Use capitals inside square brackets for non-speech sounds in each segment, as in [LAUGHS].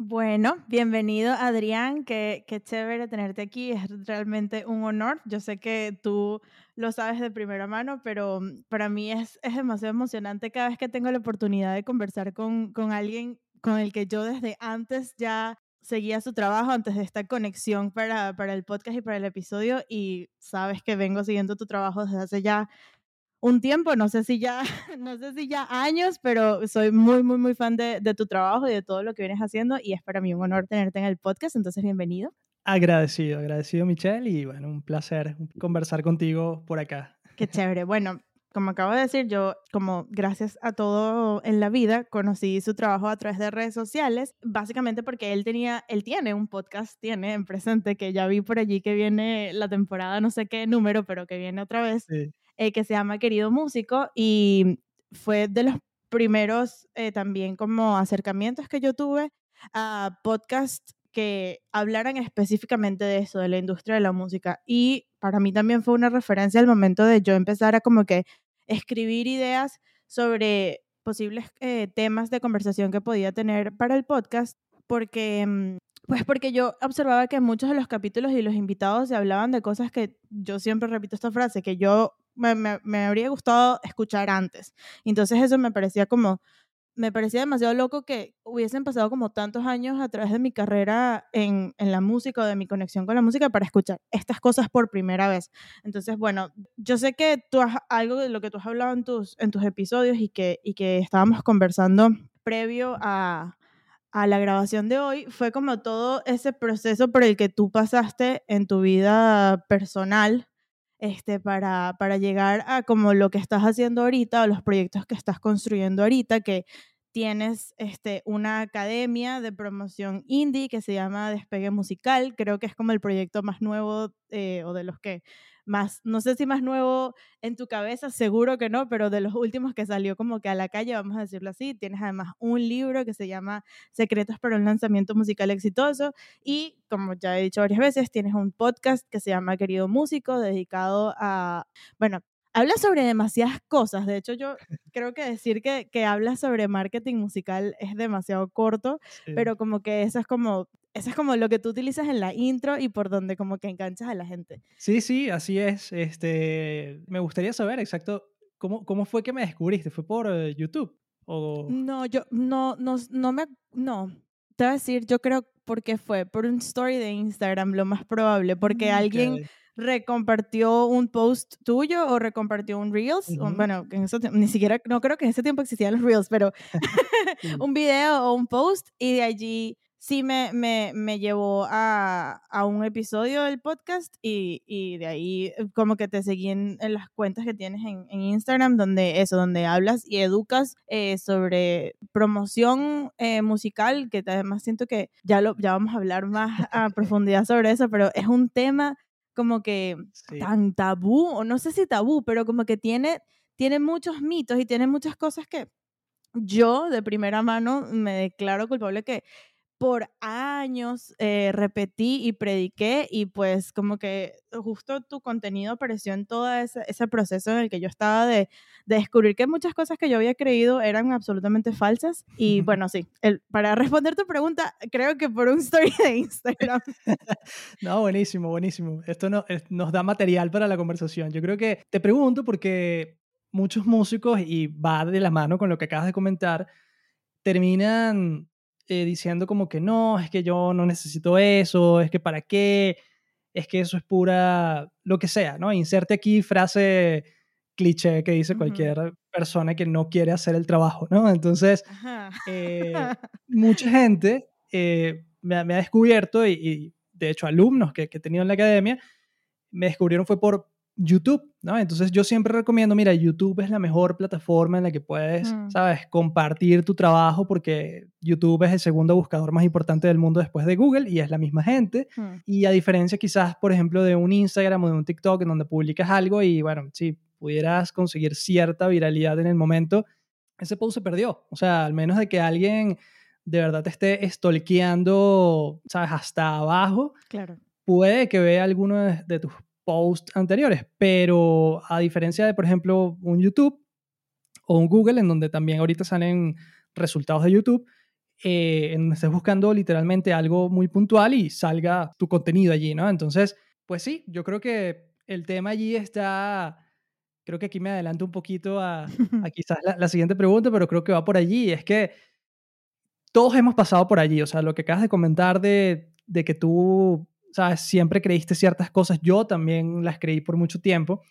Bueno, bienvenido Adrián, qué, qué chévere tenerte aquí, es realmente un honor. Yo sé que tú lo sabes de primera mano, pero mm, para mí es, es demasiado emocionante cada vez que tengo la oportunidad de conversar con, con alguien con el que yo desde antes ya seguía su trabajo, antes de esta conexión para, para el podcast y para el episodio, y sabes que vengo siguiendo tu trabajo desde hace ya un tiempo, no sé si ya, [LAUGHS] no sé si ya años, pero soy muy, muy, muy fan de, de, tu trabajo y de todo lo que vienes haciendo y es para mí un honor tenerte en el podcast, entonces bienvenido. Agradecido, agradecido Michelle y bueno, un placer conversar contigo por acá. [LAUGHS] Qué chévere. Bueno, como acabo de decir, yo como gracias a todo en la vida conocí su trabajo a través de redes sociales, básicamente porque él tenía, él tiene un podcast, tiene en presente, que ya vi por allí que viene la temporada, no sé qué número, pero que viene otra vez. Sí eh, que se llama Querido Músico y fue de los primeros eh, también como acercamientos que yo tuve a podcasts que hablaran específicamente de eso, de la industria de la música. Y para mí también fue una referencia al momento de yo empezar a como que escribir ideas sobre posibles eh, temas de conversación que podía tener para el podcast, porque mm, pues porque yo observaba que muchos de los capítulos y los invitados se hablaban de cosas que yo siempre repito esta frase, que yo me, habría gustado escuchar antes. Entonces eso me parecía como, me parecía demasiado loco que hubiesen pasado como tantos años a través de mi carrera en, en, la música o de mi conexión con la música para escuchar estas cosas por primera vez. Entonces, bueno, yo sé que tú has, algo de lo que tú has hablado en tus, en tus episodios y que, y que estábamos conversando previo a, a la grabación de hoy fue como todo ese proceso por el que tú pasaste en tu vida personal este, para, para llegar a como lo que estás haciendo ahorita o los proyectos que estás construyendo ahorita, que tienes este, una academia de promoción indie que se llama Despegue Musical, creo que es como el proyecto más nuevo eh, o de los que más, no sé si más nuevo en tu cabeza, seguro que no, pero de los últimos que salió como que a la calle, vamos a decirlo así, tienes además un libro que se llama Secretos para un lanzamiento musical exitoso y como ya he dicho varias veces, tienes un podcast que se llama Querido Músico, dedicado a, bueno, habla sobre demasiadas cosas. De hecho, yo creo que decir que, que habla sobre marketing musical es demasiado corto, pero como que eso es como eso es como lo que tú utilizas en la intro y por donde como que enganchas a la gente. Sí, sí, así es. Este, me gustaría saber exacto cómo, cómo fue que me descubriste. ¿Fue por eh, YouTube? O... No, yo no, no, no me, no. Te voy a decir, yo creo porque fue por un story de Instagram, lo más probable, porque mm, alguien recompartió un post tuyo o recompartió un Reels, bueno, en eso, ni siquiera, no creo que en ese tiempo existían los Reels, pero [LAUGHS] [LAUGHS] un video o un post y de allí sí me, me, me llevó a, a, un episodio del podcast y, y, de ahí eh, como que te seguí en, en las cuentas que tienes en, en, Instagram, donde eso, donde hablas y educas eh, sobre promoción eh, musical, que además siento que ya, lo, ya vamos a hablar más a [LAUGHS] profundidad sobre eso, pero es un tema como que tan tabú, o no sé si tabú, pero como que tiene, tiene muchos mitos y tiene muchas cosas que yo de primera mano me declaro culpable que por años eh, repetí y prediqué y pues como que justo tu contenido apareció en todo ese, ese proceso en el que yo estaba de, de, descubrir que muchas cosas que yo había creído eran absolutamente falsas y [LAUGHS] bueno, sí, el, para responder tu pregunta, creo que por un story de Instagram. [LAUGHS] no, buenísimo, buenísimo. Esto no, nos da material para la conversación. Yo creo que te pregunto porque muchos músicos, y va de la mano con lo que acabas de comentar, terminan eh, diciendo como que no, es que yo no necesito eso, es que para qué, es que eso es pura, lo que sea, ¿no? Inserte aquí frase cliché que dice cualquier persona que no quiere hacer el trabajo, ¿no? Entonces, eh, [LAUGHS] mucha gente eh, me, ha descubierto y, de hecho alumnos que, que he tenido en la academia, me descubrieron fue por YouTube, ¿no? Entonces yo siempre recomiendo, mira, YouTube es la mejor plataforma en la que puedes, mm. ¿sabes?, compartir tu trabajo porque YouTube es el segundo buscador más importante del mundo después de Google y es la misma gente. Mm. Y a diferencia quizás, por ejemplo, de un Instagram o de un TikTok en donde publicas algo y, bueno, si pudieras conseguir cierta viralidad en el momento, ese post se perdió. O sea, al menos de que alguien de verdad te esté stalkeando, ¿sabes?, hasta abajo. Claro. Puede que vea alguno de tus posts anteriores, pero a diferencia de, por ejemplo, un YouTube o un Google, en donde también ahorita salen resultados de YouTube, eh, en donde estés buscando literalmente algo muy puntual y salga tu contenido allí, ¿no? Entonces, pues sí, yo creo que el tema allí está, creo que aquí me adelanto un poquito a, [LAUGHS] a quizás la, la, siguiente pregunta, pero creo que va por allí, es que todos hemos pasado por allí, o sea, lo que acabas de comentar de, de que tú, sabes, siempre creíste ciertas cosas, yo también las creí por mucho tiempo,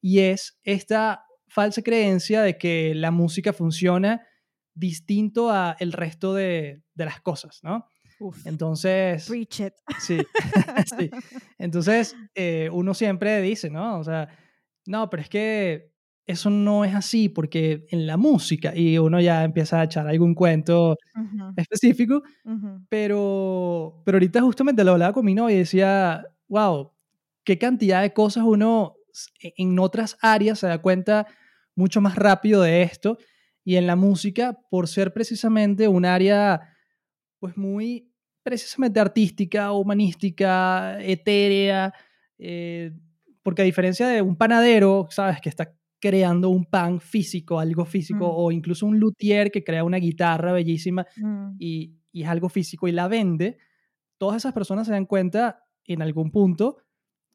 y es esta falsa creencia de que la música funciona distinto a el resto de, de las cosas, ¿no? Uf, Entonces, preach it. sí, [LAUGHS] sí. Entonces, eh, uno siempre dice, ¿no? O sea, no, pero es que eso no es así, porque en la música, y uno ya empieza a echar algún cuento Específico, ujú, pero, pero ahorita justamente lo hablaba con mi novia y decía, wow, qué cantidad de cosas uno e- en otras áreas se da cuenta mucho más rápido de esto, y en la música, por ser precisamente un área pues muy precisamente artística, humanística, etérea, eh, porque a diferencia de un panadero, ¿sabes? Que está creando un pan físico, algo físico, mm, o incluso un luthier que crea una guitarra bellísima mm, y, y es algo físico y la vende, todas esas personas se dan cuenta en algún punto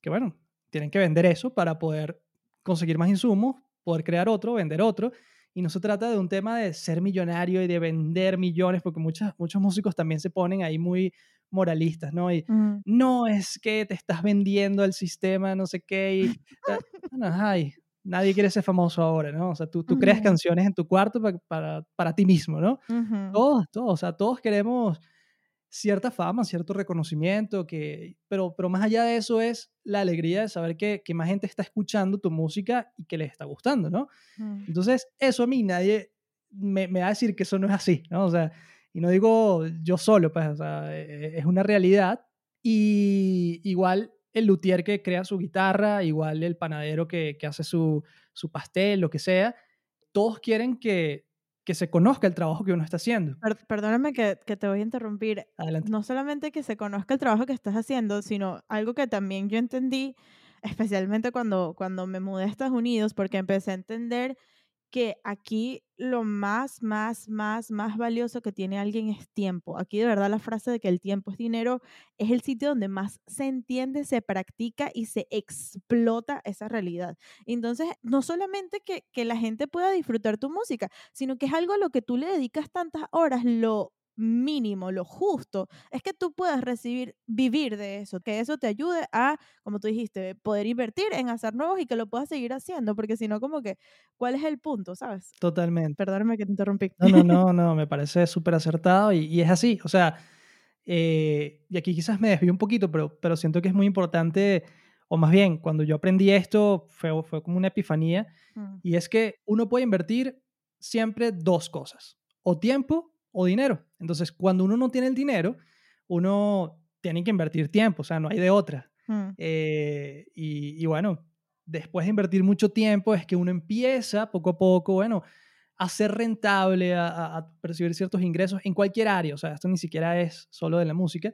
que, bueno, tienen que vender eso para poder conseguir más insumos, poder crear otro, vender otro. Y no se trata de un tema de ser millonario y de vender millones, porque muchas, muchos músicos también se ponen ahí muy moralistas, ¿no? Y mm, no es que te estás vendiendo al sistema, no sé qué. Y, [LAUGHS] ay, nadie quiere ser famoso ahora, ¿no? O sea, tú, tú creas ujú, canciones en tu cuarto pa- para, para ti mismo, ¿no? ujú, Todos, todos, o sea, todos queremos cierta fama, cierto reconocimiento, que, pero, pero más allá de eso es la alegría de saber que, que más gente está escuchando tu música y que les está gustando, ¿no? mm, Entonces, eso a mí nadie me, me va a decir que eso no es así, ¿no? O sea, y no digo yo solo, pues, o sea, e- es una realidad. Y igual el luthier que crea su guitarra, igual el panadero que, que hace su, su pastel, lo que sea, todos quieren que, que se conozca el trabajo que uno está haciendo. Per- perdóname que, que te voy a interrumpir. Adelante. No solamente que se conozca el trabajo que estás haciendo, sino algo que también yo entendí, especialmente cuando, cuando me mudé a Estados Unidos, porque empecé a entender que aquí lo más, más, más, más valioso que tiene alguien es tiempo. Aquí de verdad la frase de que el tiempo es dinero es el sitio donde más se entiende, se practica y se explota esa realidad. Entonces, no solamente que, que la gente pueda disfrutar tu música, sino que es algo a lo que tú le dedicas tantas horas, lo mínimo, lo justo, es que tú puedas recibir, vivir de eso, que eso te ayude a, como tú dijiste, poder invertir en hacer nuevos y que lo puedas seguir haciendo, porque si no, como que, ¿cuál es el punto, sabes? Totalmente. Perdóname que te interrumpí. No, no, no, [LAUGHS] no, me parece súper acertado y, y es así. O sea, eh, y aquí quizás me desvío un poquito, pero, pero siento que es muy importante, o más bien, cuando yo aprendí esto fue, fue como una epifanía, Mm, y es que uno puede invertir siempre dos cosas, o tiempo o dinero. Entonces, cuando uno no tiene el dinero, uno tiene que invertir tiempo, o sea, no hay de otra. mm, Eh, y, y bueno, después de invertir mucho tiempo es que uno empieza poco a poco, bueno, a ser rentable, a, a- percibir ciertos ingresos en cualquier área. O sea, esto ni siquiera es solo de la música.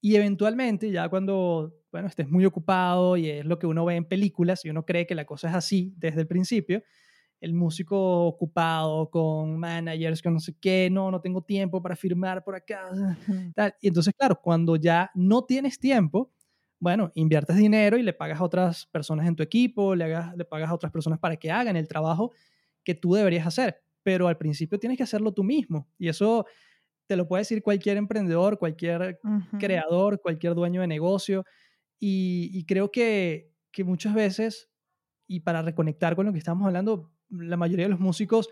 Y eventualmente, ya cuando, bueno, estés muy ocupado y es lo que uno ve en películas y uno cree que la cosa es así desde el principio, el músico ocupado con managers, con no sé qué, no, no tengo tiempo para firmar por acá, mm, tal. Y entonces, claro, cuando ya no tienes tiempo, bueno, inviertes dinero y le pagas a otras personas en tu equipo, le, hagas, le pagas a otras personas para que hagan el trabajo que tú deberías hacer. Pero al principio tienes que hacerlo tú mismo. Y eso te lo puede decir cualquier emprendedor, cualquier creador, cualquier dueño de negocio. Y, y creo que, que muchas veces, y para reconectar con lo que estamos hablando, la mayoría de los músicos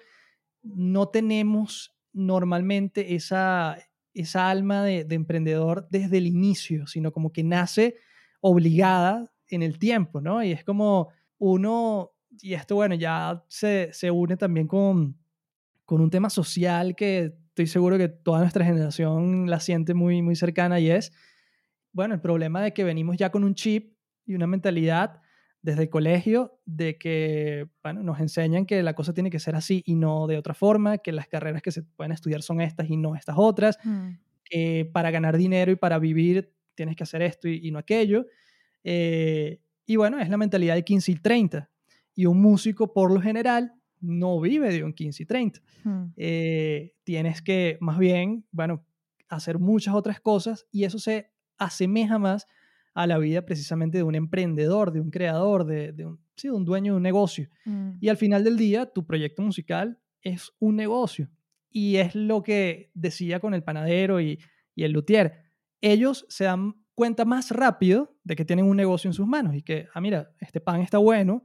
no tenemos normalmente esa, esa alma de, de emprendedor desde el inicio, sino como que nace obligada en el tiempo, ¿no? Y es como uno, y esto bueno, ya se, se une también con, con un tema social que estoy seguro que toda nuestra generación la siente muy, muy cercana y es, bueno, el problema de que venimos ya con un chip y una mentalidad desde el colegio de que, bueno, nos enseñan que la cosa tiene que ser así y no de otra forma, que las carreras que se pueden estudiar son estas y no estas otras, mm, que para ganar dinero y para vivir tienes que hacer esto y, y no aquello. Eh, y bueno, es la mentalidad de 15 y 30. Y un músico, por lo general, no vive de un 15 y 30. Mm. Eh, tienes que, más bien, bueno, hacer muchas otras cosas y eso se asemeja más a la vida precisamente de un emprendedor, de un creador, de, de un, sí, de un dueño de un negocio. Mm. Y al final del día, tu proyecto musical es un negocio. Y es lo que decía con el panadero y, y el luthier. Ellos se dan cuenta más rápido de que tienen un negocio en sus manos y que, ah, mira, este pan está bueno,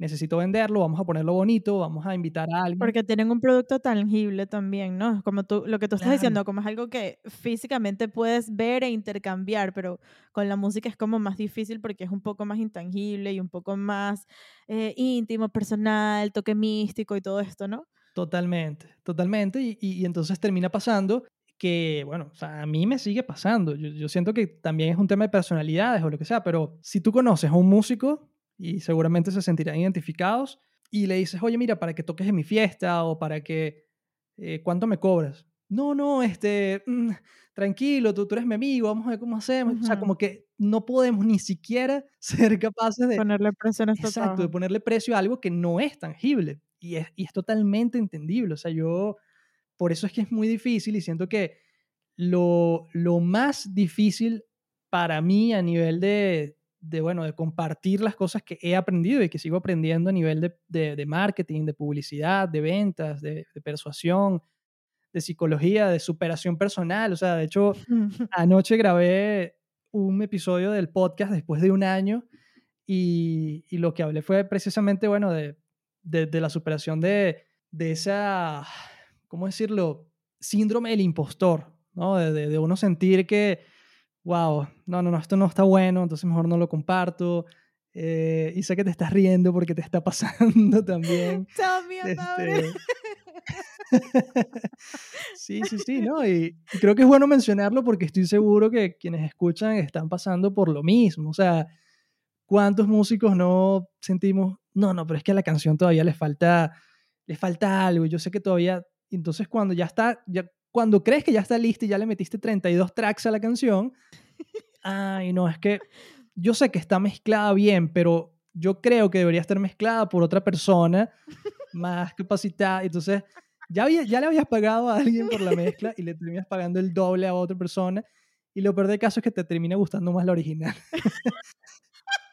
necesito venderlo, vamos a ponerlo bonito, vamos a invitar a alguien. Porque tienen un producto tangible también, ¿no? Como tú, lo que tú estás Claro. diciendo, como es algo que físicamente puedes ver e intercambiar, pero con la música es como más difícil porque es un poco más intangible y un poco más eh, íntimo, personal, toque místico y todo esto, ¿no? Totalmente, totalmente. Y, y- y entonces termina pasando que, bueno, o sea, a mí me sigue pasando. Yo, yo siento que también es un tema de personalidades o lo que sea, pero si tú conoces a un músico y seguramente se sentirán identificados y le dices, oye, mira, para que toques en mi fiesta o para que, eh, ¿cuánto me cobras? No, no, este, mm, tranquilo, tú, tú eres mi amigo, vamos a ver cómo hacemos. O sea, como que no podemos ni siquiera [LAUGHS] ser capaces de, Ponerle precio a Exacto, de ponerle precio a algo que no es tangible y es, y es totalmente entendible. O sea, yo, por eso es que es muy difícil y siento que lo, lo más difícil para mí a nivel de, de, bueno, de compartir las cosas que he aprendido y que sigo aprendiendo a nivel de, de- de marketing, de publicidad, de ventas, de, de persuasión, de psicología, de superación personal. O sea, de hecho, anoche grabé un episodio del podcast después de un año y, y lo que hablé fue precisamente, bueno, de, la superación de, de esa, ¿cómo decirlo? Síndrome del impostor, ¿no? De uno sentir que, wow, no, no, no, esto no está bueno, entonces mejor no lo comparto. Eh, y sé que te estás riendo porque te está [LAUGHS] pasando también. [LAUGHS] It. Este, [LAUGHS] sí, sí, sí, ¿no? Y, y creo que es bueno mencionarlo porque estoy seguro que quienes escuchan están pasando por lo mismo. O sea, ¿cuántos músicos no sentimos, no, no, pero es que a la canción todavía le falta, le falta algo? y Yo sé que todavía, entonces cuando ya está, ya, cuando crees que ya está lista y ya le metiste 32 tracks a la canción, ay, no, es que yo sé que está mezclada bien, pero yo creo que debería estar mezclada por otra persona más capacitada. Entonces, ya, había- ya le habías pagado a alguien por la mezcla y le terminas pagando el doble a otra persona. Y lo peor del caso es que te termina gustando más la original.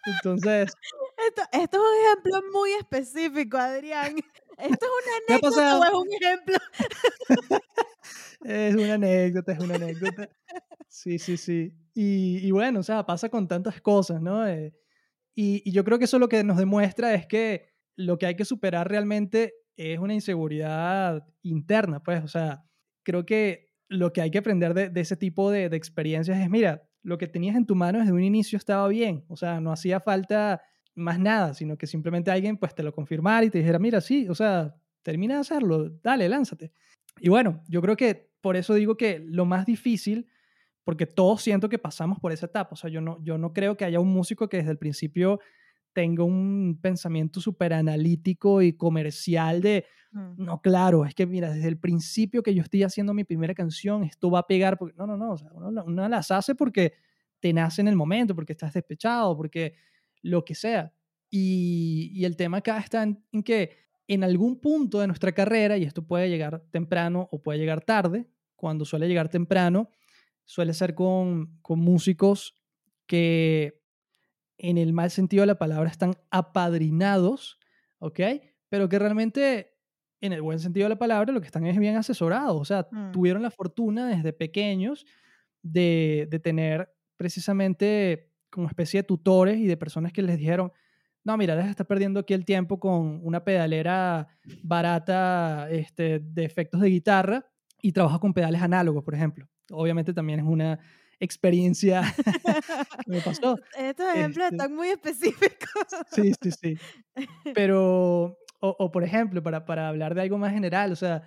Entonces, Esto, esto es un ejemplo muy específico, Adrián. ¿Esto es una ¿Qué ha anécdota o es un ejemplo? Es una anécdota, es una anécdota. Sí, sí, sí. Y, y bueno, o sea, pasa con tantas cosas, ¿no? Eh, y, yo creo que eso lo que nos demuestra es que lo que hay que superar realmente es una inseguridad interna, pues, o sea, creo que lo que hay que aprender de, de ese tipo de, de experiencias es, mira, lo que tenías en tu mano desde un inicio estaba bien, o sea, no hacía falta más nada, sino que simplemente alguien pues te lo confirmara y te dijera, mira, sí, o sea, termina de hacerlo, dale, lánzate. Y bueno, yo creo que por eso digo que lo más difícil, porque todos siento que pasamos por esa etapa, o sea, yo no, yo no creo que haya un músico que desde el principio tenga un pensamiento súper analítico y comercial de, Mm. no, claro, es que mira, desde el principio que yo estoy haciendo mi primera canción, esto va a pegar, porque no, no, no, o sea, uno, uno las hace porque te nace en el momento, porque estás despechado, porque lo que sea. Y, y el tema acá está en, en que en algún punto de nuestra carrera, y esto puede llegar temprano o puede llegar tarde, cuando suele llegar temprano, suele ser con, con músicos que en el mal sentido de la palabra están apadrinados, ¿ok? Pero que realmente en el buen sentido de la palabra lo que están es bien asesorados, o sea, Mm. tuvieron la fortuna desde pequeños de, de tener precisamente como especie de tutores y de personas que les dijeron, no, mira, deja de estar perdiendo aquí el tiempo con una pedalera barata este, de efectos de guitarra y trabaja con pedales análogos, por ejemplo. Obviamente también es una experiencia [LAUGHS] que me pasó. Estos ejemplos Este, están muy específicos. Sí, sí, sí. [LAUGHS] Pero, o, o por ejemplo, para, para hablar de algo más general, o sea,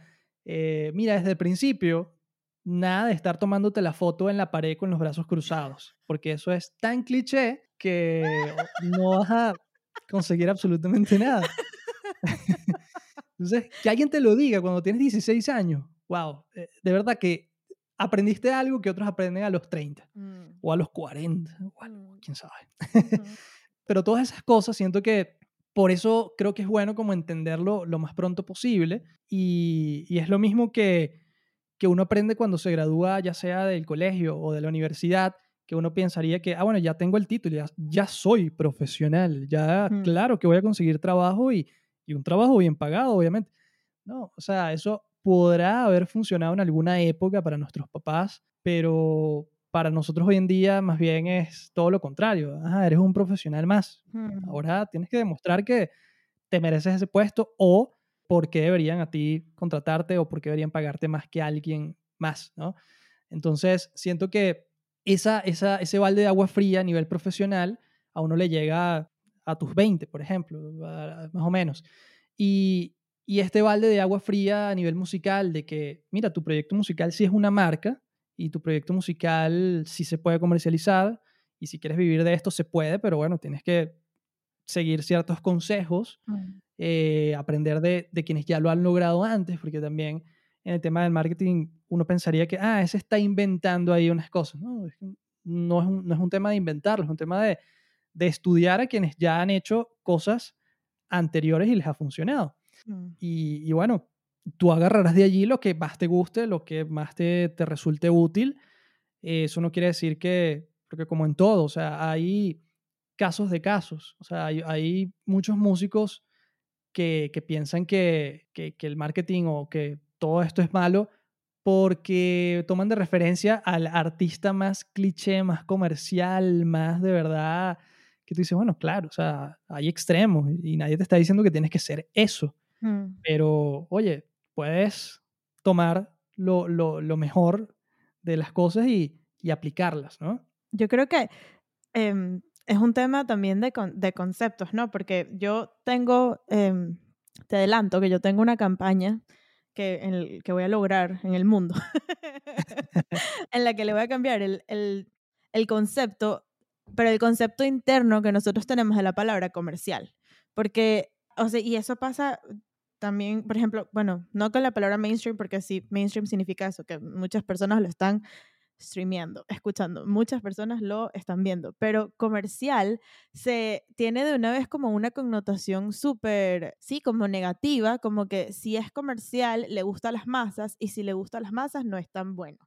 eh, mira, desde el principio, nada de estar tomándote la foto en la pared con los brazos cruzados, porque eso es tan cliché que [LAUGHS] no vas a conseguir absolutamente nada. [LAUGHS] Entonces, que alguien te lo diga cuando tienes 16 años, wow, eh, de verdad que aprendiste algo que otros aprenden a los 30 Mm, o a los 40, o algo, mm, quién sabe. mm. [LAUGHS] Pero todas esas cosas siento que por eso creo que es bueno como entenderlo lo más pronto posible y, y es lo mismo que, que uno aprende cuando se gradúa ya sea del colegio o de la universidad, que uno pensaría que, ah, bueno, ya tengo el título, ya, ya soy profesional, ya Mm. claro que voy a conseguir trabajo y, y un trabajo bien pagado, obviamente. No, o sea, eso podrá haber funcionado en alguna época para nuestros papás, pero para nosotros hoy en día más bien es todo lo contrario. Ajá, eres un profesional más. Mm. Ahora tienes que demostrar que te mereces ese puesto o por qué deberían a ti contratarte o por qué deberían pagarte más que alguien más, ¿no? Entonces, siento que esa, esa, ese balde de agua fría a nivel profesional a uno le llega a tus 20, por ejemplo, a- más o menos. Y, y este balde de agua fría a nivel musical, de que, mira, tu proyecto musical sí es una marca y tu proyecto musical sí se puede comercializar y si quieres vivir de esto se puede, pero bueno, tienes que seguir ciertos consejos Mm. eh, aprender de, de quienes ya lo han logrado antes, porque también en el tema del marketing uno pensaría que, ah, ese está inventando ahí unas cosas. No, es no, es un, no es un tema de inventarlo, es un tema de, de estudiar a quienes ya han hecho cosas anteriores y les ha funcionado. Mm. Y, y bueno, tú agarrarás de allí lo que más te guste, lo que más te, te resulte útil. Eh, eso no quiere decir que, porque como en todo, o sea, hay casos de casos. O sea, hay, hay muchos músicos que, que piensan que, que, que el marketing o que todo esto es malo porque toman de referencia al artista más cliché, más comercial, más de verdad, que tú dices, bueno, claro, o sea, hay extremos y nadie te está diciendo que tienes que ser eso, Mm. pero oye, puedes tomar lo, lo, lo mejor de las cosas y, y aplicarlas, ¿no? Yo creo que em, es un tema también de, con- de conceptos, ¿no? Porque yo tengo, em, te adelanto que yo tengo una campaña que, en el- que voy a lograr en el mundo, [LAUGHS] en la que le voy a cambiar el, el, el concepto, pero el concepto interno que nosotros tenemos de la palabra comercial. Porque, o sea, y eso pasa también, por ejemplo, bueno, no con la palabra mainstream, porque sí, mainstream significa eso, que muchas personas lo están streameando, escuchando. Muchas personas lo están viendo, pero comercial se tiene de una vez como una connotación súper, sí, como negativa, como que si es comercial le gusta a las masas y si le gusta a las masas no es tan bueno.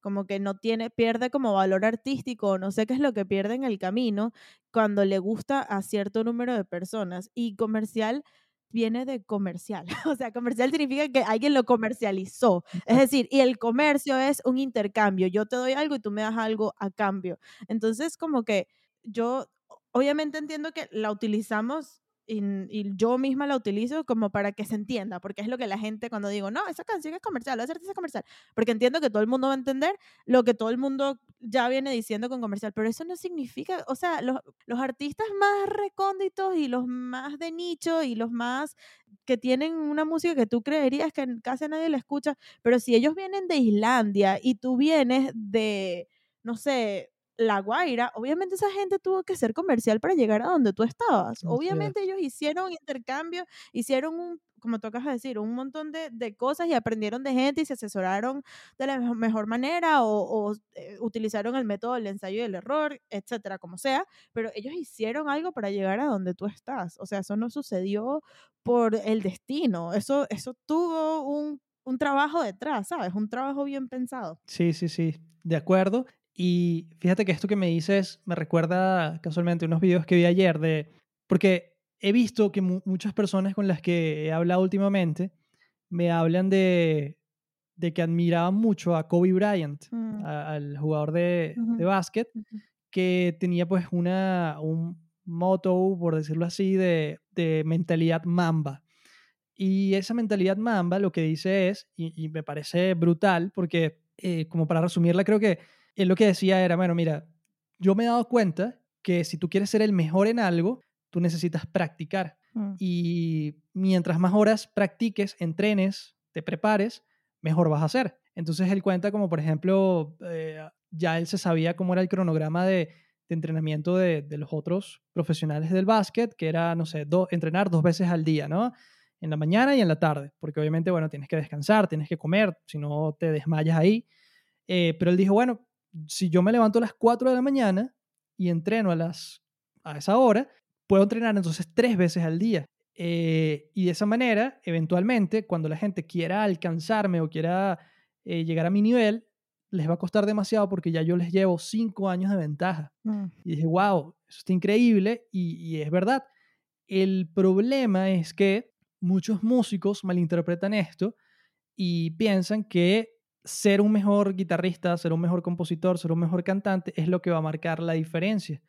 Como que no tiene, pierde como valor artístico, no sé qué es lo que pierde en el camino cuando le gusta a cierto número de personas. Y comercial viene de comercial. [LAUGHS] O sea, comercial significa que alguien lo comercializó. Es decir, y el comercio es un intercambio. Yo te doy algo y tú me das algo a cambio. Entonces, como que yo obviamente entiendo que la utilizamos y, y yo misma la utilizo como para que se entienda, porque es lo que la gente cuando digo, no, esa canción es comercial, esa artista es comercial, porque entiendo que todo el mundo va a entender lo que todo el mundo ya viene diciendo con comercial, pero eso no significa, o sea, los, los artistas más recónditos y los más de nicho y los más que tienen una música que tú creerías que casi nadie la escucha, pero si ellos vienen de Islandia y tú vienes de, no sé, La Guaira, obviamente esa gente tuvo que ser comercial para llegar a donde tú estabas. Obviamente ellos hicieron intercambio, hicieron un, como tú acabas de decir, un montón de, de cosas y aprendieron de gente y se asesoraron de la mejo- mejor manera o, o, eh, utilizaron el método del ensayo y el error, etcétera, como sea, pero ellos hicieron algo para llegar a donde tú estás. O sea, eso no sucedió por el destino, eso, eso tuvo un, un trabajo detrás, ¿sabes? Un trabajo bien pensado. Sí, sí, sí, de acuerdo. Y fíjate que esto que me dices me recuerda casualmente unos videos que vi ayer de, porque he visto que mu- muchas personas con las que he hablado últimamente me hablan de, de que admiraban mucho a Kobe Bryant, Mm, a- al jugador de, de ujú, básquet, ujú. que tenía pues una, un motto, por decirlo así, de, de mentalidad mamba. Y esa mentalidad mamba lo que dice es, y, y me parece brutal, porque eh, como para resumirla, creo que él lo que decía era, bueno, mira, yo me he dado cuenta que si tú quieres ser el mejor en algo, tú necesitas practicar. Mm, Y mientras más horas practiques, entrenes, te prepares, mejor vas a ser. Entonces él cuenta como, por ejemplo, eh, ya él se sabía cómo era el cronograma de, de entrenamiento de, de los otros profesionales del básquet, que era, no sé, do- entrenar dos veces al día, ¿no? En la mañana y en la tarde, porque obviamente, bueno, tienes que descansar, tienes que comer, si no te desmayas ahí. Eh, pero él dijo, bueno, si yo me levanto a las 4 de la mañana y entreno a, las, a esa hora, puedo entrenar entonces tres veces al día. Eh, y de esa manera, eventualmente, cuando la gente quiera alcanzarme o quiera eh, llegar a mi nivel, les va a costar demasiado porque ya yo les llevo cinco años de ventaja. Mm, Y dije, wow, eso está increíble y, y es verdad. El problema es que muchos músicos malinterpretan esto y piensan que ser un mejor guitarrista, ser un mejor compositor, ser un mejor cantante es lo que va a marcar la diferencia.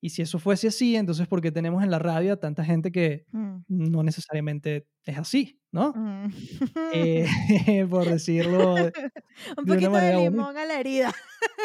Y si eso fuese así, entonces ¿por qué tenemos en la radio a tanta gente que mm, no necesariamente es así, ¿no? mm. Eh, [LAUGHS] [LAUGHS] por decirlo de Un de una poquito de manera bonita. limón a la herida.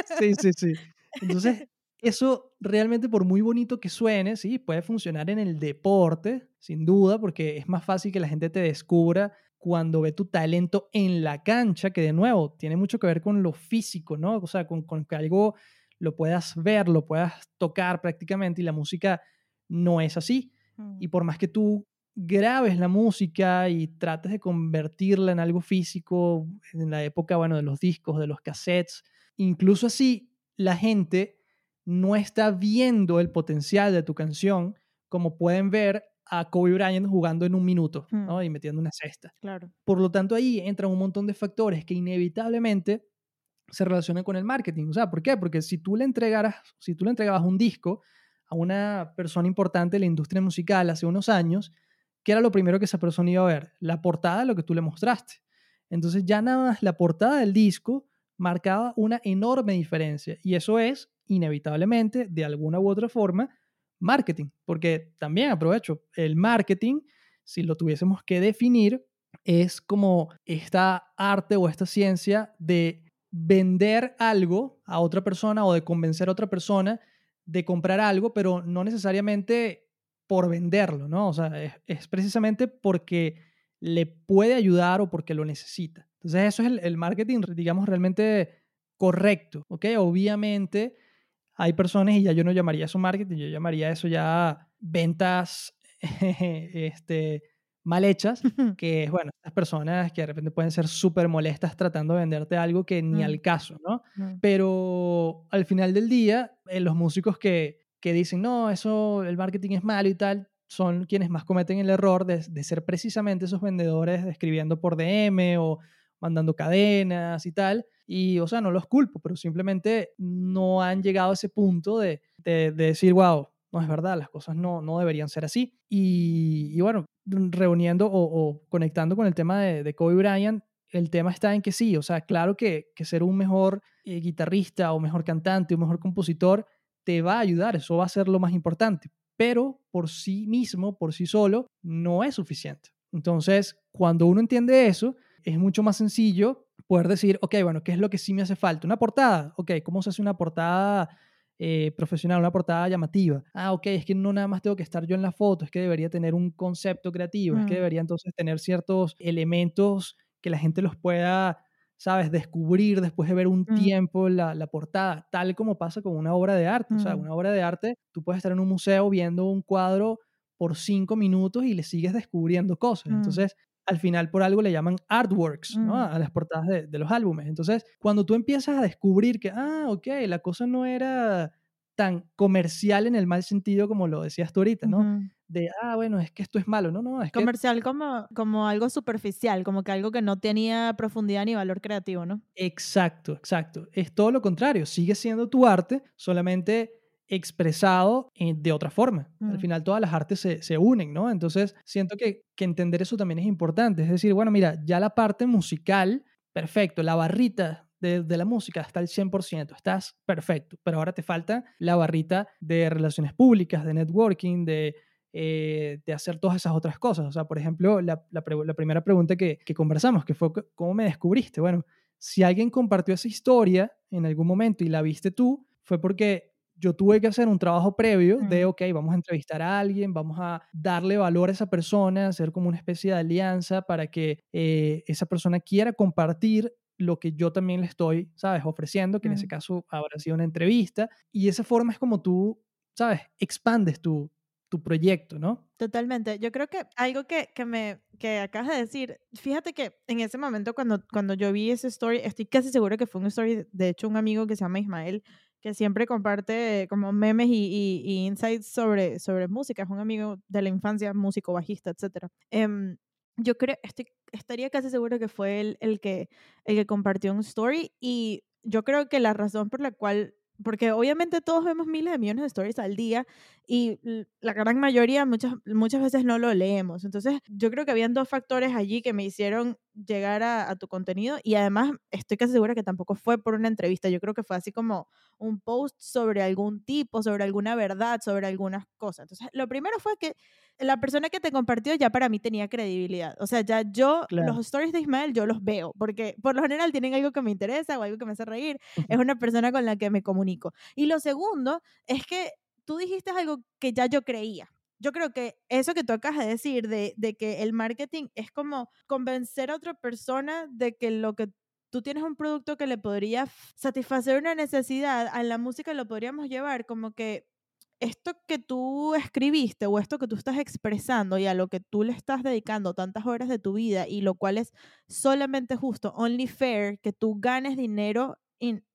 Sí, sí, sí. [LAUGHS] Entonces, eso realmente por muy bonito que suene, sí, puede funcionar en el deporte, sin duda, porque es más fácil que la gente te descubra cuando ve tu talento en la cancha, que de nuevo tiene mucho que ver con lo físico, ¿no? O sea, con, con que algo lo puedas ver, lo puedas tocar prácticamente y la música no es así. Mm, Y por más que tú grabes la música y trates de convertirla en algo físico, en la época, bueno, de los discos, de los cassettes, incluso así, la gente no está viendo el potencial de tu canción como pueden ver a Kobe Bryant jugando en un minuto ¿no? Mm. y metiendo una cesta. Claro. Por lo tanto, ahí entran un montón de factores que inevitablemente se relacionan con el marketing. O sea, ¿por qué? Porque si tú le entregaras, si tú le entregabas un disco a una persona importante de la industria musical hace unos años, ¿qué era lo primero que esa persona iba a ver? La portada de lo que tú le mostraste. Entonces ya nada más la portada del disco marcaba una enorme diferencia y eso es inevitablemente, de alguna u otra forma, marketing, porque también aprovecho, el marketing, si lo tuviésemos que definir, es como esta arte o esta ciencia de vender algo a otra persona o de convencer a otra persona de comprar algo, pero no necesariamente por venderlo, ¿no? O sea, es, precisamente porque le puede ayudar o porque lo necesita. Entonces eso es el, el marketing, digamos, realmente correcto, ¿ok? Obviamente hay personas, y ya yo no llamaría eso marketing, yo llamaría eso ya ventas [LAUGHS] este, mal hechas, que es, bueno, estas personas que de repente pueden ser súper molestas tratando de venderte algo que ni Mm. al caso, ¿no? Mm, Pero al final del día, eh, los músicos que, que dicen, no, eso, el marketing es malo y tal, son quienes más cometen el error de, de ser precisamente esos vendedores escribiendo por DM o mandando cadenas y tal. Y, o sea, no los culpo, pero simplemente no han llegado a ese punto de, de, de decir, wow, no es verdad, las cosas no, no deberían ser así. Y, y bueno, reuniendo o, o, conectando con el tema de, de, Kobe Bryant, el tema está en que sí, o sea, claro que, que ser un mejor eh, guitarrista o mejor cantante o mejor compositor te va a ayudar, eso va a ser lo más importante, pero por sí mismo, por sí solo, no es suficiente. Entonces, cuando uno entiende eso, es mucho más sencillo poder decir, ok, bueno, ¿qué es lo que sí me hace falta? Una portada, ok, ¿cómo se hace una portada eh, profesional, una portada llamativa? Ah, ok, es que no nada más tengo que estar yo en la foto, es que debería tener un concepto creativo, mm. es que debería entonces tener ciertos elementos que la gente los pueda, sabes, descubrir después de ver un Mm. tiempo la, la, portada, tal como pasa con una obra de arte. Mm. O sea, una obra de arte, tú puedes estar en un museo viendo un cuadro por cinco minutos y le sigues descubriendo cosas. Mm. Entonces, al final por algo le llaman artworks, ¿no? Mm. A las portadas de, de, los álbumes. Entonces, cuando tú empiezas a descubrir que, ah, ok, la cosa no era tan comercial en el mal sentido como lo decías tú ahorita, ¿no? Uh -huh. De, ah, bueno, es que esto es malo. No, no, es comercial que... como, como algo superficial, como que algo que no tenía profundidad ni valor creativo, ¿no? Exacto, exacto. Es todo lo contrario. Sigue siendo tu arte, solamente expresado de otra forma. Mm. Al final todas las artes se, se unen, ¿no? Entonces siento que, que, entender eso también es importante. Es decir, bueno, mira, ya la parte musical, perfecto, la barrita de, de la música está al 100%, estás perfecto, pero ahora te falta la barrita de relaciones públicas, de networking, de, eh, de hacer todas esas otras cosas. O sea, por ejemplo, la, la, la primera pregunta que, que conversamos, que fue, ¿cómo me descubriste? Bueno, si alguien compartió esa historia en algún momento y la viste tú, fue porque yo tuve que hacer un trabajo previo de, ok, vamos a entrevistar a alguien, vamos a darle valor a esa persona, hacer como una especie de alianza para que eh, esa persona quiera compartir lo que yo también le estoy, ¿sabes?, ofreciendo, que en ese caso habrá sido una entrevista. Y esa forma es como tú, ¿sabes?, expandes tu, tu proyecto, ¿no? Totalmente. Yo creo que algo que, que, me, que acabas de decir, fíjate que en ese momento cuando, cuando yo vi ese story, estoy casi segura que fue un story, de hecho un amigo que se llama Ismael, que siempre comparte como memes y, y, insights sobre, sobre música. Es un amigo de la infancia, músico, bajista, etc. Em, yo creo, estoy, estaría casi seguro que fue él el que, el que compartió un story y yo creo que la razón por la cual porque obviamente todos vemos miles de millones de stories al día y la gran mayoría muchas, muchas veces no lo leemos. Entonces, yo creo que habían dos factores allí que me hicieron llegar a, tu contenido y además estoy casi segura que tampoco fue por una entrevista. Yo creo que fue así como un post sobre algún tipo, sobre alguna verdad, sobre algunas cosas. Entonces, lo primero fue que la persona que te compartió ya para mí tenía credibilidad. O sea, ya yo, los stories de Ismael, yo los veo, porque por lo general tienen algo que me interesa o algo que me hace reír. Es una persona con la que me comunico. Y lo segundo es que tú dijiste algo que ya yo creía. Yo creo que eso que tú acabas de decir, de, que el marketing es como convencer a otra persona de que lo que tú tienes un producto que le podría satisfacer una necesidad, a la música lo podríamos llevar como que esto que tú escribiste o esto que tú estás expresando y a lo que tú le estás dedicando tantas horas de tu vida y lo cual es solamente justo, only fair, que tú ganes dinero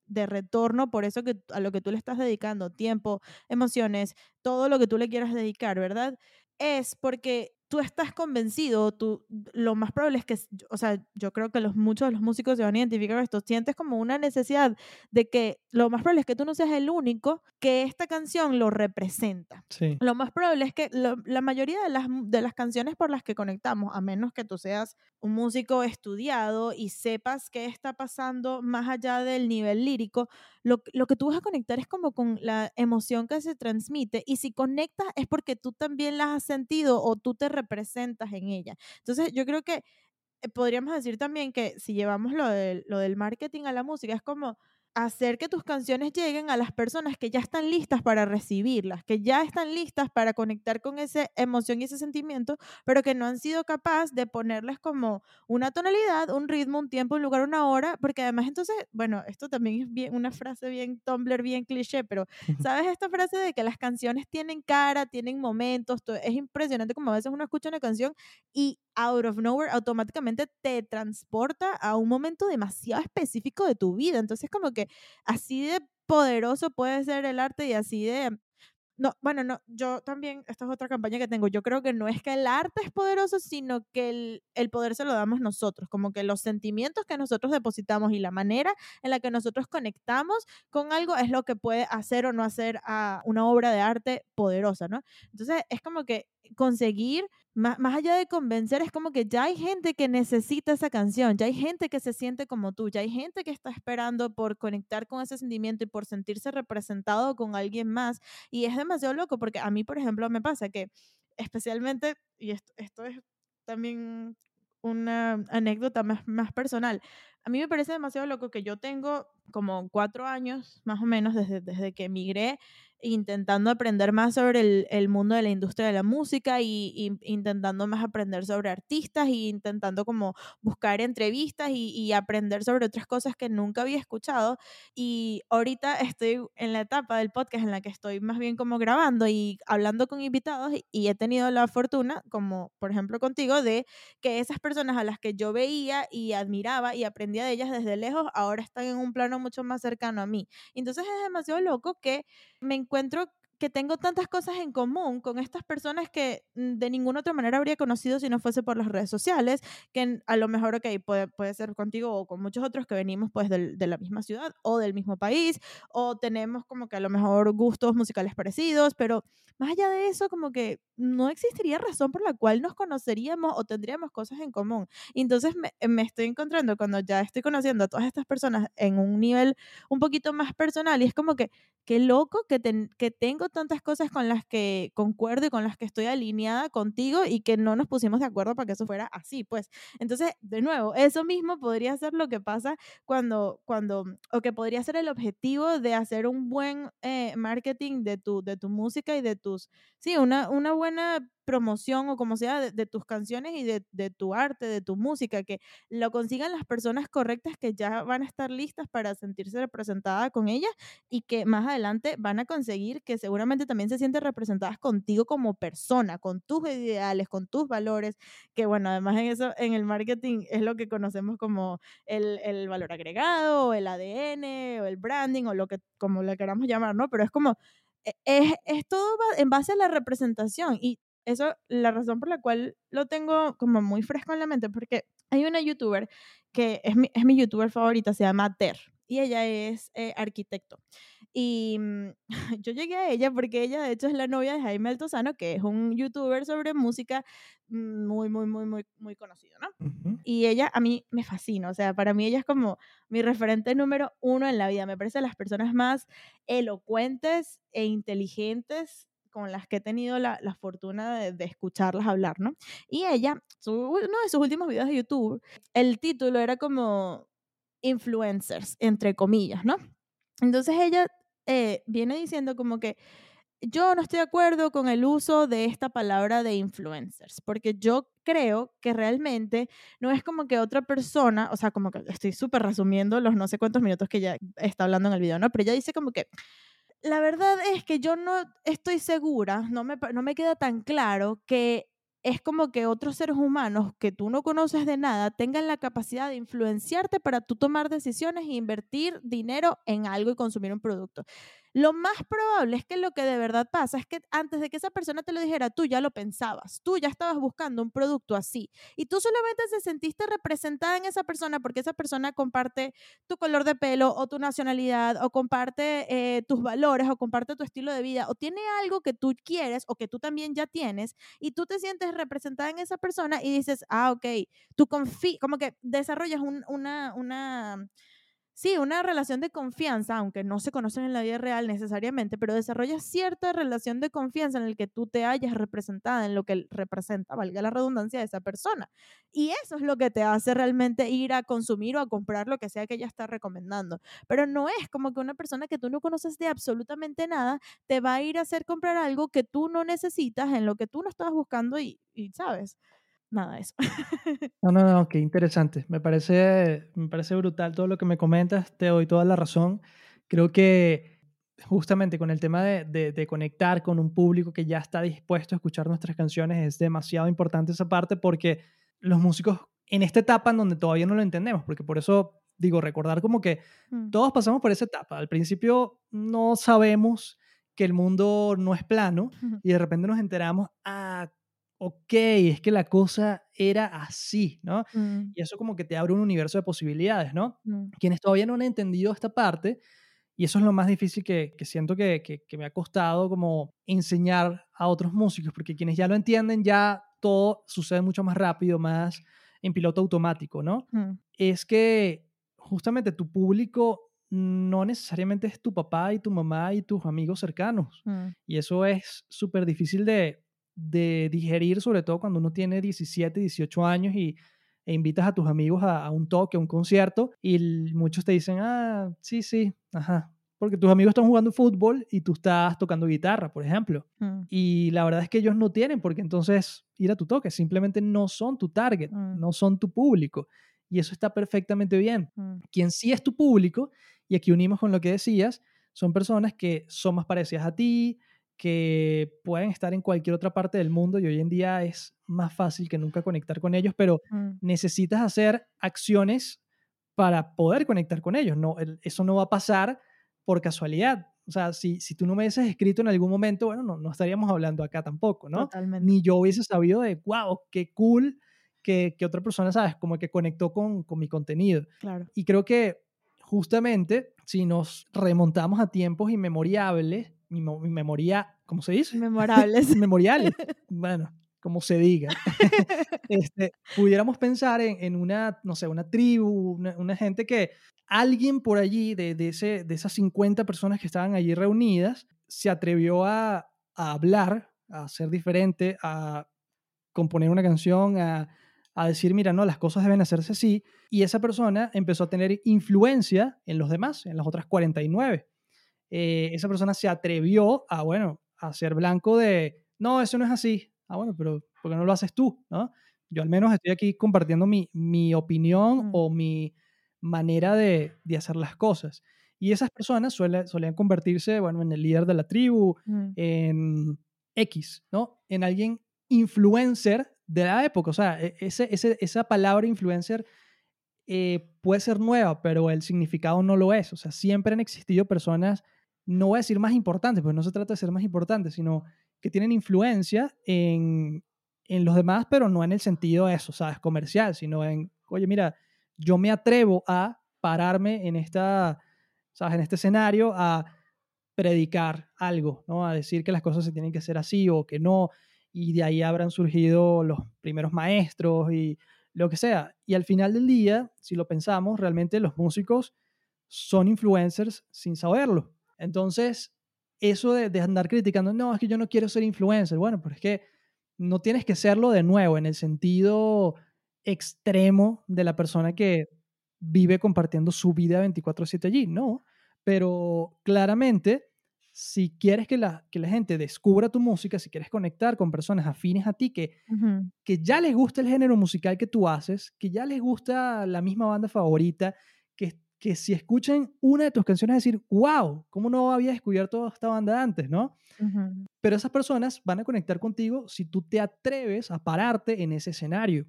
de retorno por eso que a lo que tú le estás dedicando, tiempo, emociones, todo lo que tú le quieras dedicar, ¿verdad? Es porque tú estás convencido, tú, lo más probable es que, o sea, yo creo que los, muchos de los músicos se van a identificar esto, sientes como una necesidad de que lo más probable es que tú no seas el único que esta canción lo representa. Sí. Lo más probable es que la mayoría de las, de las canciones por las que conectamos, a menos que tú seas un músico estudiado y sepas qué está pasando más allá del nivel lírico, lo, lo que tú vas a conectar es como con la emoción que se transmite y si conectas es porque tú también la has sentido o tú te representas en ella. Entonces, yo creo que eh, podríamos decir también que si llevamos lo, lo del marketing a la música, es como hacer que tus canciones lleguen a las personas que ya están listas para recibirlas, que ya están listas para conectar con esa emoción y ese sentimiento, pero que no han sido capaces de ponerles como una tonalidad, un ritmo, un tiempo, un lugar, una hora, porque además entonces, bueno, esto también es bien, una frase bien Tumblr, bien cliché, pero ¿sabes esta frase de que las canciones tienen cara, tienen momentos? Es impresionante como a veces uno escucha una canción y out of nowhere automáticamente te transporta a un momento demasiado específico de tu vida. Entonces, como que así de poderoso puede ser el arte y así de no, bueno, no, yo también, esta es otra campaña que tengo, yo creo que no es que el arte es poderoso, sino que el, el, poder se lo damos nosotros, como que los sentimientos que nosotros depositamos y la manera en la que nosotros conectamos con algo es lo que puede hacer o no hacer a una obra de arte poderosa, ¿no? Entonces, es como que conseguir, más, más, allá de convencer, es como que ya hay gente que necesita esa canción, ya hay gente que se siente como tú, ya hay gente que está esperando por conectar con ese sentimiento y por sentirse representado con alguien más. Y es demasiado loco porque a mí, por ejemplo, me pasa que especialmente, y esto, esto es también una anécdota más, más personal, a mí me parece demasiado loco que yo tengo como cuatro años más o menos desde, desde que emigré intentando aprender más sobre el, el, mundo de la industria de la música y, intentando más aprender sobre artistas y intentando como buscar entrevistas y, y, aprender sobre otras cosas que nunca había escuchado. Y ahorita estoy en la etapa del podcast en la que estoy más bien como grabando y hablando con invitados y he tenido la fortuna, como por ejemplo contigo, de que esas personas a las que yo veía y admiraba y aprendía de ellas desde lejos, ahora están en un plano mucho más cercano a mí. Entonces es demasiado loco que me encuentro que tengo tantas cosas en común con estas personas que mm, de ninguna otra manera habría conocido si no fuese por las redes sociales, que a lo mejor, ok, puede, puede ser contigo o con muchos otros que venimos pues del, de la misma ciudad o del mismo país, o tenemos como que a lo mejor gustos musicales parecidos, pero más allá de eso, como que no existiría razón por la cual nos conoceríamos o tendríamos cosas en común. Y entonces me, me estoy encontrando cuando ya estoy conociendo a todas estas personas en un nivel un poquito más personal y es como que, qué loco que, que tengo tantas cosas con las que concuerdo y con las que estoy alineada contigo y que no nos pusimos de acuerdo para que eso fuera así, pues. Entonces, de nuevo, eso mismo podría ser lo que pasa cuando, cuando o que podría ser el objetivo de hacer un buen eh, marketing de tu, de tu música y de tus, sí, una, una buena promoción o como sea de, tus canciones y de, de, tu arte, de tu música, que lo consigan las personas correctas que ya van a estar listas para sentirse representadas con ellas y que más adelante van a conseguir que seguramente también se sienten representadas contigo como persona, con tus ideales, con tus valores, que bueno, además en eso, en el marketing es lo que conocemos como el, el valor agregado, o el ADN, o el branding, o lo que como le queramos llamar, ¿no? Pero es como, e, es, es todo en base a la representación y eso, la razón por la cual lo tengo como muy fresco en la mente, porque hay una youtuber que es mi, es mi youtuber favorita, se llama Ter, y ella es eh, arquitecto. Y mm, [LAUGHS] yo llegué a ella porque ella de hecho es la novia de Jaime Altozano, que es un youtuber sobre música muy, muy, muy, muy, muy conocido, ¿no? Y ella a mí me fascina, o sea, para mí ella es como mi referente número uno en la vida. Me parece las personas más elocuentes e inteligentes con las que he tenido la, fortuna de, escucharlas hablar, ¿no? Y ella, su, uno de sus últimos videos de YouTube, el título era como influencers, entre comillas, ¿no? Entonces ella eh, viene diciendo como que yo no estoy de acuerdo con el uso de esta palabra de influencers, porque yo creo que realmente no es como que otra persona, o sea, como que estoy súper resumiendo los no sé cuántos minutos que ella está hablando en el video, ¿no? Pero ella dice como que la verdad es que yo no estoy segura, no me, no me queda tan claro que es como que otros seres humanos que tú no conoces de nada tengan la capacidad de influenciarte para tú tomar decisiones e invertir dinero en algo y consumir un producto. Lo más probable es que lo que de verdad pasa es que antes de que esa persona te lo dijera, tú ya lo pensabas, tú ya estabas buscando un producto así y tú solamente te sentiste representada en esa persona porque esa persona comparte tu color de pelo o tu nacionalidad o comparte eh, tus valores o comparte tu estilo de vida o tiene algo que tú quieres o que tú también ya tienes y tú te sientes representada en esa persona y dices, ah, ok, tú confías, como que desarrollas una, una sí, una relación de confianza, aunque no se conocen en la vida real necesariamente, pero desarrollas cierta relación de confianza en el que tú te hayas representada en lo que representa, valga la redundancia, de esa persona. Y eso es lo que te hace realmente ir a consumir o a comprar lo que sea que ella está recomendando. Pero no es como que una persona que tú no conoces de absolutamente nada te va a ir a hacer comprar algo que tú no necesitas, en lo que tú no estabas buscando y ¿sabes? Nada de eso. No, no, no, [LAUGHS] qué interesante. Me parece, me parece brutal todo lo que me comentas, te doy toda la razón. Creo que justamente con el tema de, de, conectar con un público que ya está dispuesto a escuchar nuestras canciones es demasiado importante esa parte porque los músicos en esta etapa en donde todavía no lo entendemos, porque por eso digo, recordar como que mm. todos pasamos por esa etapa. Al principio no sabemos que el mundo no es plano y de repente nos enteramos, ah, ok, es que la cosa era así, ¿no? Mm. Y eso como que te abre un universo de posibilidades, ¿no? Mm. Quienes todavía no han entendido esta parte, y eso es lo más difícil que, que siento que, que, me ha costado como enseñar a otros músicos, porque quienes ya lo entienden, ya todo sucede mucho más rápido, más en piloto automático, ¿no? Mm. Es que justamente tu público no necesariamente es tu papá y tu mamá y tus amigos cercanos. Y eso es súper difícil de, de digerir, sobre todo cuando uno tiene 17, 18 años y, e invitas a tus amigos a, un toque, a un concierto, y muchos te dicen, ah, sí, sí, ajá, porque tus amigos están jugando fútbol y tú estás tocando guitarra, por ejemplo. Mm. Y la verdad es que ellos no tienen, porque entonces ir a tu toque, simplemente no son tu target, mm. no son tu público. Y eso está perfectamente bien. Mm. Quien sí es tu público, y aquí unimos con lo que decías, son personas que son más parecidas a ti, que pueden estar en cualquier otra parte del mundo y hoy en día es más fácil que nunca conectar con ellos, pero mm. necesitas hacer acciones para poder conectar con ellos. No, eso no va a pasar por casualidad. O sea, si, si tú no me hubieses escrito en algún momento, bueno, no, no estaríamos hablando acá tampoco, ¿no? Totalmente. Ni yo hubiese sabido de, wow, qué cool que, que otra persona, ¿sabes? Como que conectó con, con mi contenido. Claro. Y creo que justamente si nos remontamos a tiempos inmemorables, mi, memoria, ¿cómo se dice? Memorables. [LAUGHS] Memoriales. [LAUGHS] bueno, como se diga. [LAUGHS] este, pudiéramos pensar en, en, una, no sé, una tribu, una, gente que alguien por allí, de, de, ese, de esas 50 personas que estaban allí reunidas, se atrevió a, a hablar, a ser diferente, a componer una canción, a, a decir, mira, no, las cosas deben hacerse así. Y esa persona empezó a tener influencia en los demás, en las otras 49. Eh, esa persona se atrevió a, bueno, a ser blanco de, no, eso no es así, Ah, bueno, pero ¿por qué no lo haces tú? ¿no? Yo al menos estoy aquí compartiendo mi, mi opinión Mm, o mi manera de, de hacer las cosas. Y esas personas suele- solían convertirse, bueno, en el líder de la tribu, mm, en X, ¿no? En alguien influencer de la época. O sea, e- ese, ese- esa palabra influencer eh, puede ser nueva, pero el significado no lo es. O sea, siempre han existido personas, no voy a decir más importantes, porque no se trata de ser más importantes, sino que tienen influencia en, en los demás, pero no en el sentido de eso, ¿sabes? Comercial, sino en, oye, mira, yo me atrevo a pararme en, esta, ¿sabes? en este escenario a predicar algo, ¿no? A decir que las cosas se tienen que hacer así o que no, y de ahí habrán surgido los primeros maestros y lo que sea. Y al final del día, si lo pensamos, realmente los músicos son influencers sin saberlo. Entonces, eso de, de andar criticando, no, es que yo no quiero ser influencer, bueno, pero es que no tienes que serlo de nuevo en el sentido extremo de la persona que vive compartiendo su vida 24/7 allí, no, pero claramente si quieres que la, que la gente descubra tu música, si quieres conectar con personas afines a ti que que ya les gusta el género musical que tú haces, que ya les gusta la misma banda favorita, que, que si escuchan una de tus canciones decir, wow, ¿cómo no había descubierto esta banda antes, no? Pero esas personas van a conectar contigo si tú te atreves a pararte en ese escenario.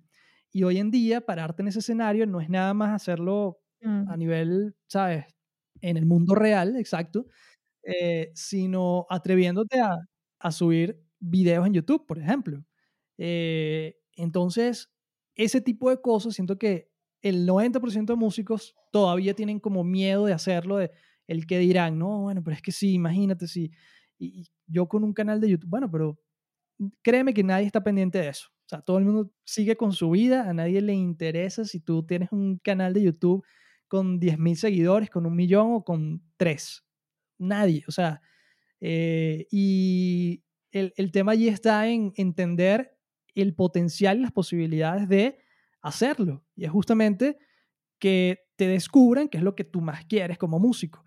Y hoy en día, pararte en ese escenario no es nada más hacerlo a mm, nivel, ¿sabes? En el mundo real, exacto, eh, sino atreviéndote a, a subir videos en YouTube, por ejemplo. Eh, entonces, ese tipo de cosas, siento que el 90% de músicos todavía tienen como miedo de hacerlo, de el que dirán, no, bueno, pero es que sí, imagínate si y, y yo con un canal de YouTube, bueno, pero créeme que nadie está pendiente de eso. O sea, todo el mundo sigue con su vida, a nadie le interesa si tú tienes un canal de YouTube con 10.000 seguidores, con un millón o con tres. Nadie, o sea, eh, y el, el tema allí está en entender el potencial y las posibilidades de hacerlo. Y es justamente que te descubran qué es lo que tú más quieres como músico.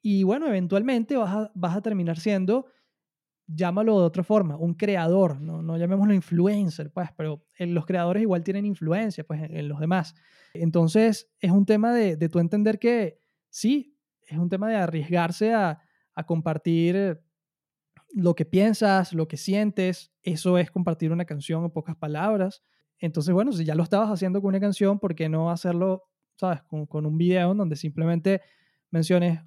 Y bueno, eventualmente vas a, vas a terminar siendo llámalo de otra forma, un creador, no, no llamémoslo influencer, pues, pero en los creadores igual tienen influencia, pues, en, en los demás. Entonces, es un tema de, de tú entender que sí, es un tema de arriesgarse a, a compartir lo que piensas, lo que sientes, eso es compartir una canción en pocas palabras. Entonces, bueno, si ya lo estabas haciendo con una canción, ¿por qué no hacerlo, sabes, con, un video en donde simplemente menciones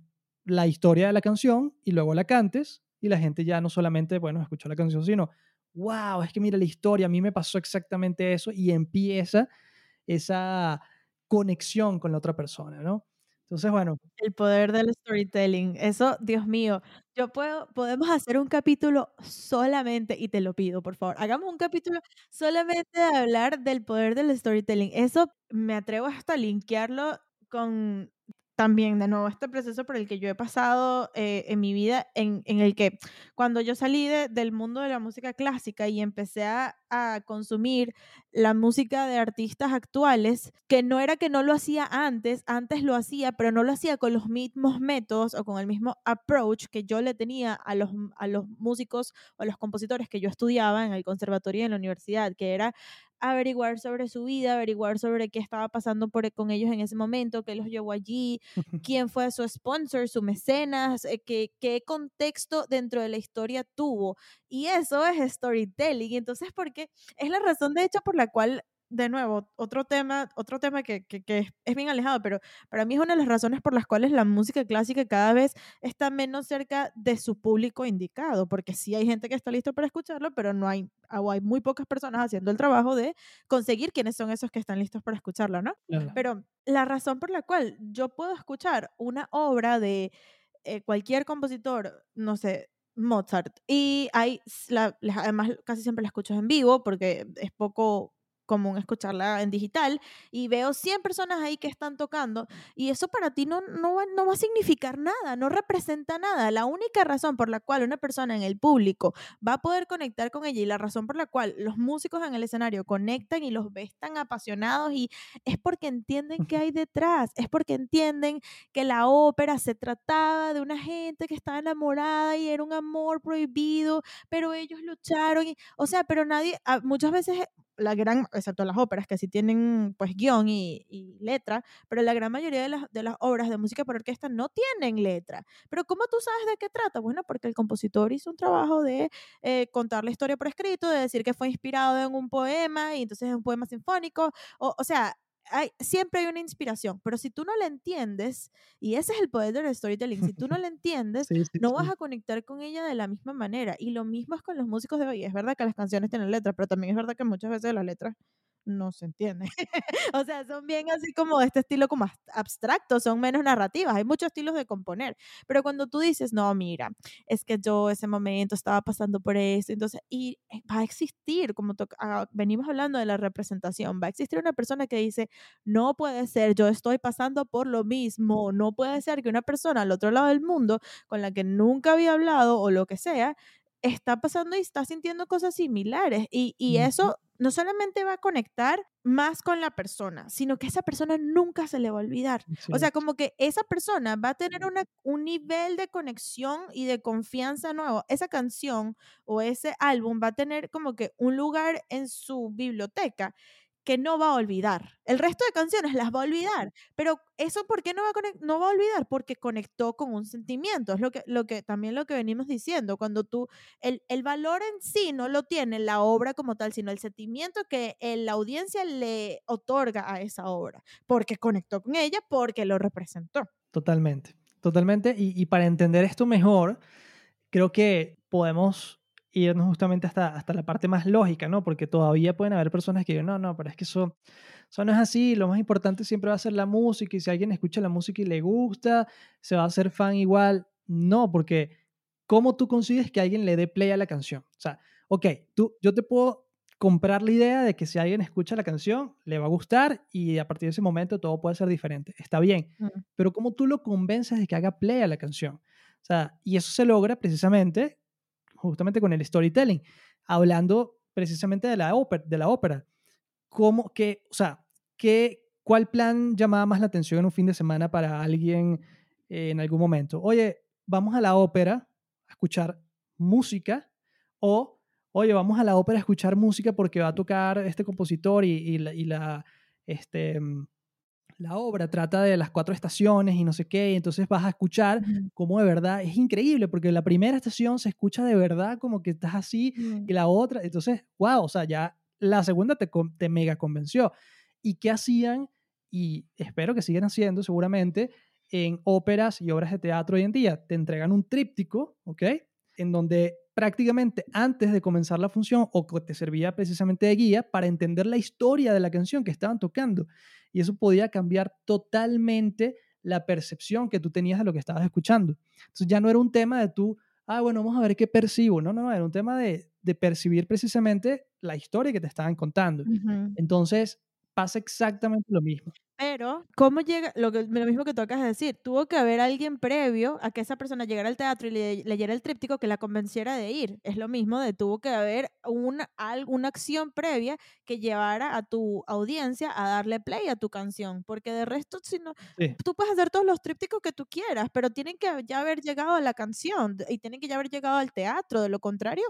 la historia de la canción y luego la cantes y la gente ya no solamente, bueno, escuchó la canción, sino, wow, es que mira la historia, a mí me pasó exactamente eso y empieza esa conexión con la otra persona, ¿no? Entonces, bueno, El poder del storytelling. Eso, Dios mío, yo puedo, podemos hacer un capítulo solamente, y te lo pido, por favor, hagamos un capítulo solamente de hablar del poder del storytelling. Eso me atrevo hasta a linkearlo con también, de nuevo, este proceso por el que yo he pasado eh, en mi vida, en, en el que cuando yo salí de- del mundo de la música clásica y empecé a, a consumir la música de artistas actuales, que no era que no lo hacía antes, antes lo hacía, pero no lo hacía con los mismos métodos o con el mismo approach que yo le tenía a los, a los músicos o a los compositores que yo estudiaba en el conservatorio y en la universidad, que era averiguar sobre su vida, averiguar sobre qué estaba pasando por, con ellos en ese momento, qué los llevó allí, [LAUGHS] quién fue su sponsor, su mecenas, eh, qué, qué contexto dentro de la historia tuvo. Y eso es storytelling. Y entonces, porque es la razón de hecho por la cual, de nuevo, otro tema, otro tema que, que, que es, bien alejado, pero para mí es una de las razones por las cuales la música clásica cada vez está menos cerca de su público indicado, porque sí hay gente que está listo para escucharlo, pero no hay, o hay muy pocas personas haciendo el trabajo de conseguir quiénes son esos que están listos para escucharlo, ¿no? claro. Pero la razón por la cual yo puedo escuchar una obra de eh, cualquier compositor, no sé, Mozart, y hay, la- además casi siempre la escucho en vivo porque es poco común escucharla en digital y veo 100 personas ahí que están tocando y eso para ti no, no, va, no va a significar nada, no representa nada. La única razón por la cual una persona en el público va a poder conectar con ella y la razón por la cual los músicos en el escenario conectan y los ves tan apasionados y es porque entienden qué hay detrás, es porque entienden que la ópera se trataba de una gente que estaba enamorada y era un amor prohibido, pero ellos lucharon, y, o sea, pero nadie, ah, muchas veces la gran, excepto las óperas que sí tienen pues guion y, letra, pero la gran mayoría de las, de las obras de música para orquesta no tienen letra. Pero ¿cómo tú sabes de qué trata? Bueno, porque el compositor hizo un trabajo de eh, contar la historia por escrito, de decir que fue inspirado en un poema y entonces es un poema sinfónico, o, o sea, hay, siempre hay una inspiración, pero si tú no la entiendes, y ese es el poder del storytelling, si tú no [LAUGHS] la entiendes, Sí, sí, no vas sí. a conectar con ella de la misma manera. Y lo mismo es con los músicos de hoy. Es verdad que las canciones tienen letras, pero también es verdad que muchas veces las letras no se entienden. [LAUGHS] o sea, son bien así como de este estilo como abstracto, son menos narrativas. Hay muchos estilos de componer, pero cuando tú dices, no, mira, es que yo ese momento estaba pasando por esto, entonces, y eh, va a existir, como ah, venimos hablando de la representación, va a existir una persona que dice, no puede ser, yo estoy pasando por lo mismo, no puede ser que una persona al otro lado del mundo con la que nunca había hablado o lo que sea, está pasando y está sintiendo cosas similares. Y, y eso no solamente va a conectar más con la persona, sino que esa persona nunca se le va a olvidar. O sea, como que esa persona va a tener una, un nivel de conexión y de confianza nuevo. Esa canción o ese álbum va a tener como que un lugar en su biblioteca que no va a olvidar. El resto de canciones las va a olvidar, pero eso ¿por qué no va a, no va a olvidar? Porque conectó con un sentimiento. Es lo que, lo que también lo que venimos diciendo. Cuando tú, el, el valor en sí no lo tiene la obra como tal, sino el sentimiento que el- la audiencia le otorga a esa obra, porque conectó con ella, porque lo representó. Totalmente, totalmente. Y, y para entender esto mejor, creo que podemos irnos justamente hasta, hasta la parte más lógica, ¿no? Porque todavía pueden haber personas que digan, no, no, pero es que eso, eso no es así, lo más importante siempre va a ser la música y si alguien escucha la música y le gusta, se va a hacer fan igual. No, porque ¿cómo tú consigues que alguien le dé play a la canción? O sea, ok, tú, yo te puedo comprar la idea de que si alguien escucha la canción, le va a gustar y a partir de ese momento todo puede ser diferente. Está bien, Mm, pero ¿cómo tú lo convences de que haga play a la canción? O sea, y eso se logra precisamente, justamente con el storytelling, hablando precisamente de la ópera. De la ópera. ¿Cómo, qué, o sea, ¿cuál plan llamaba más la atención en un fin de semana para alguien eh, en algún momento? Oye, vamos a la ópera a escuchar música o, oye, vamos a la ópera a escuchar música porque va a tocar este compositor y, y la, y la, este, mm, la obra trata de las cuatro estaciones y no sé qué, y entonces vas a escuchar ujú, cómo de verdad es increíble, porque la primera estación se escucha de verdad como que estás así, mm, y la otra, entonces, wow, o sea, ya la segunda te, te mega convenció. ¿Y qué hacían? Y espero que sigan haciendo seguramente en óperas y obras de teatro hoy en día. Te entregan un tríptico, ¿ok? En donde prácticamente antes de comenzar la función o que te servía precisamente de guía para entender la historia de la canción que estaban tocando y eso podía cambiar totalmente la percepción que tú tenías de lo que estabas escuchando. Entonces ya no era un tema de tú, ah, bueno, vamos a ver qué percibo. No, no, no, era un tema de, de percibir precisamente la historia que te estaban contando. Entonces pasa exactamente lo mismo. Pero, ¿cómo llega? Lo, que, lo mismo que tú acabas de decir, tuvo que haber alguien previo a que esa persona llegara al teatro y le, leyera el tríptico que la convenciera de ir. Es lo mismo de tuvo que haber una, al- una acción previa que llevara a tu audiencia a darle play a tu canción. Porque de resto, si no, Sí, tú puedes hacer todos los trípticos que tú quieras, pero tienen que ya haber llegado a la canción y tienen que ya haber llegado al teatro. De lo contrario,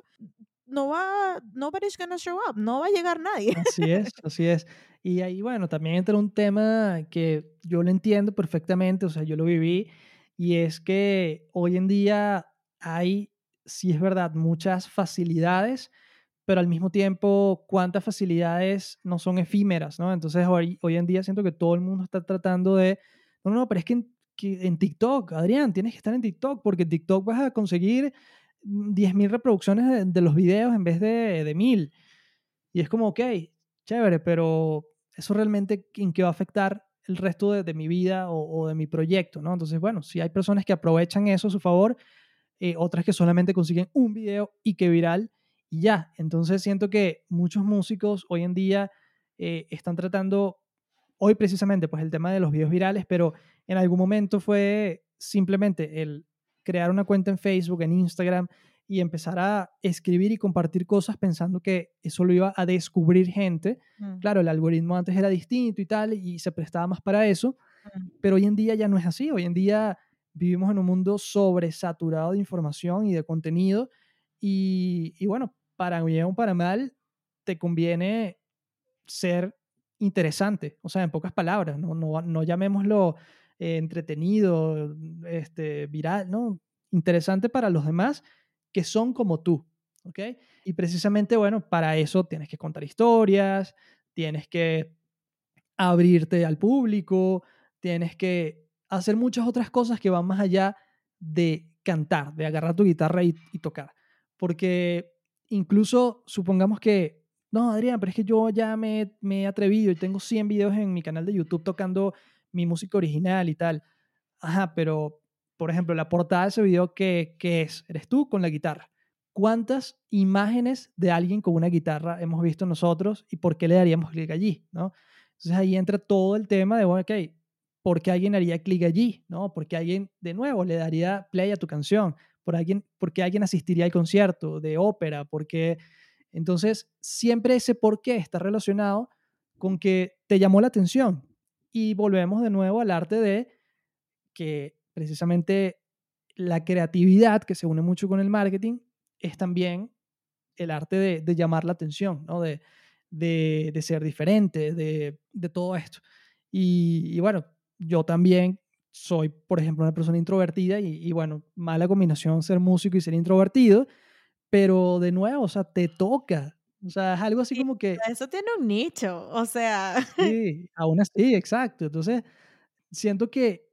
no va, nobody's gonna show up, no va a llegar nadie. así es, [LAUGHS] así es. Y ahí, bueno, también entra un tema que yo lo entiendo perfectamente, o sea, yo lo viví, y es que hoy en día hay, sí es verdad, muchas facilidades, pero al mismo tiempo, cuántas facilidades no son efímeras, ¿no? Entonces, hoy, hoy en día siento que todo el mundo está tratando de, no, no, pero es que en, que en TikTok, Adrián, tienes que estar en TikTok, porque en TikTok vas a conseguir 10.000 reproducciones de, de los videos en vez de, de 1.000. Y es como, ok, chévere, pero eso realmente en qué va a afectar el resto de, de mi vida o, o de mi proyecto, ¿no? Entonces, bueno, si hay personas que aprovechan eso a su favor, eh, otras que solamente consiguen un video y que viral y ya. Entonces siento que muchos músicos hoy en día eh, están tratando hoy precisamente pues el tema de los videos virales, pero en algún momento fue simplemente el crear una cuenta en Facebook, en Instagram y empezar a escribir y compartir cosas pensando que eso lo iba a descubrir gente. Mm. Claro, el algoritmo antes era distinto y tal, y se prestaba más para eso, Mm. pero hoy en día ya no es así. Hoy en día vivimos en un mundo sobresaturado de información y de contenido, y, y bueno, para bien o para mal, te conviene ser interesante, o sea, en pocas palabras, no, no, no llamémoslo eh, entretenido, este, viral, ¿no? Interesante para los demás que son como tú, ¿ok? Y precisamente, bueno, para eso tienes que contar historias, tienes que abrirte al público, tienes que hacer muchas otras cosas que van más allá de cantar, de agarrar tu guitarra y, y tocar. Porque incluso supongamos que, no, Adrián, pero es que yo ya me, me he atrevido y tengo 100 videos en mi canal de YouTube tocando mi música original y tal. Ajá, pero, por ejemplo, la portada de ese video, ¿qué, qué es? Eres tú con la guitarra. ¿Cuántas imágenes de alguien con una guitarra hemos visto nosotros y por qué le daríamos clic allí? ¿no? Entonces ahí entra todo el tema de, bueno, ok, ¿por qué alguien haría clic allí? ¿no? ¿Por qué alguien, de nuevo, le daría play a tu canción? ¿Por, alguien, ¿Por qué alguien asistiría al concierto de ópera? ¿Por qué? Entonces, siempre ese por qué está relacionado con que te llamó la atención. Y volvemos de nuevo al arte de que precisamente la creatividad, que se une mucho con el marketing, es también el arte de, de llamar la atención, ¿no? de, de, de ser diferente, de, todo esto. Y, y, bueno, yo también soy, por ejemplo, una persona introvertida y, y, bueno, mala combinación ser músico y ser introvertido, pero de nuevo, o sea, te toca. O sea, es algo así Sí, como que... eso tiene un nicho, o sea. [LAUGHS] Sí, aún así, exacto. Entonces, siento que,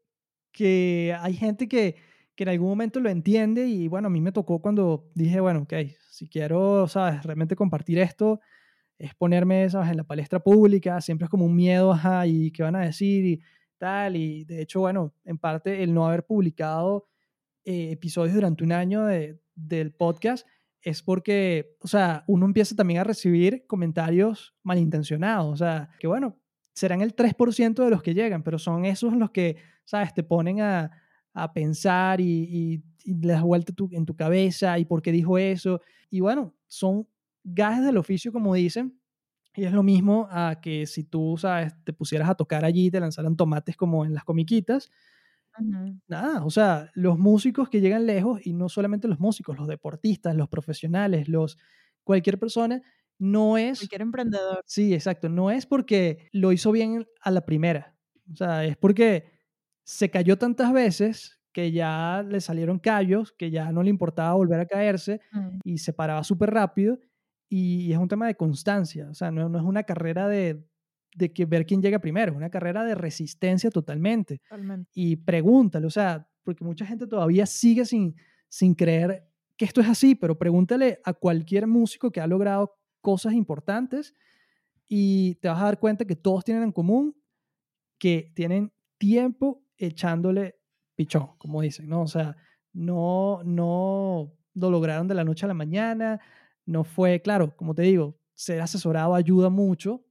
que hay gente que, que en algún momento lo entiende y bueno, a mí me tocó cuando dije, bueno, ok, si quiero, sabes, realmente compartir esto, es ponerme, sabes, en la palestra pública, siempre es como un miedo, ajá, y qué van a decir y tal, y de hecho, bueno, en parte el no haber publicado eh, episodios durante un año de, del podcast es porque, o sea, uno empieza también a recibir comentarios malintencionados, o sea, que bueno, serán el 3% de los que llegan, pero son esos los que, sabes, te ponen a, a pensar y, y, y, le das vuelta tu, en tu cabeza y por qué dijo eso. Y bueno, son gajes del oficio, como dicen, y es lo mismo a que si tú, sabes, te pusieras a tocar allí te lanzaran tomates como en las comiquitas. Nada, o sea, los músicos que llegan lejos, y no solamente los músicos, los deportistas, los profesionales, los cualquier persona, no es... Cualquier emprendedor. Sí, exacto, no es porque lo hizo bien a la primera, o sea, es porque se cayó tantas veces que ya le salieron callos, que ya no le importaba volver a caerse y se paraba súper rápido. Y es un tema de constancia, o sea, no, no es una carrera de, de que ver quién llega primero, es una carrera de resistencia totalmente. Totalmente. Y pregúntale, o sea, porque mucha gente todavía sigue sin, sin creer que esto es así, pero pregúntale a cualquier músico que ha logrado cosas importantes y te vas a dar cuenta que todos tienen en común que tienen tiempo echándole pichón, como dicen, ¿no? O sea, no, no lo lograron de la noche a la mañana, no fue, claro, como te digo, ser asesorado ayuda mucho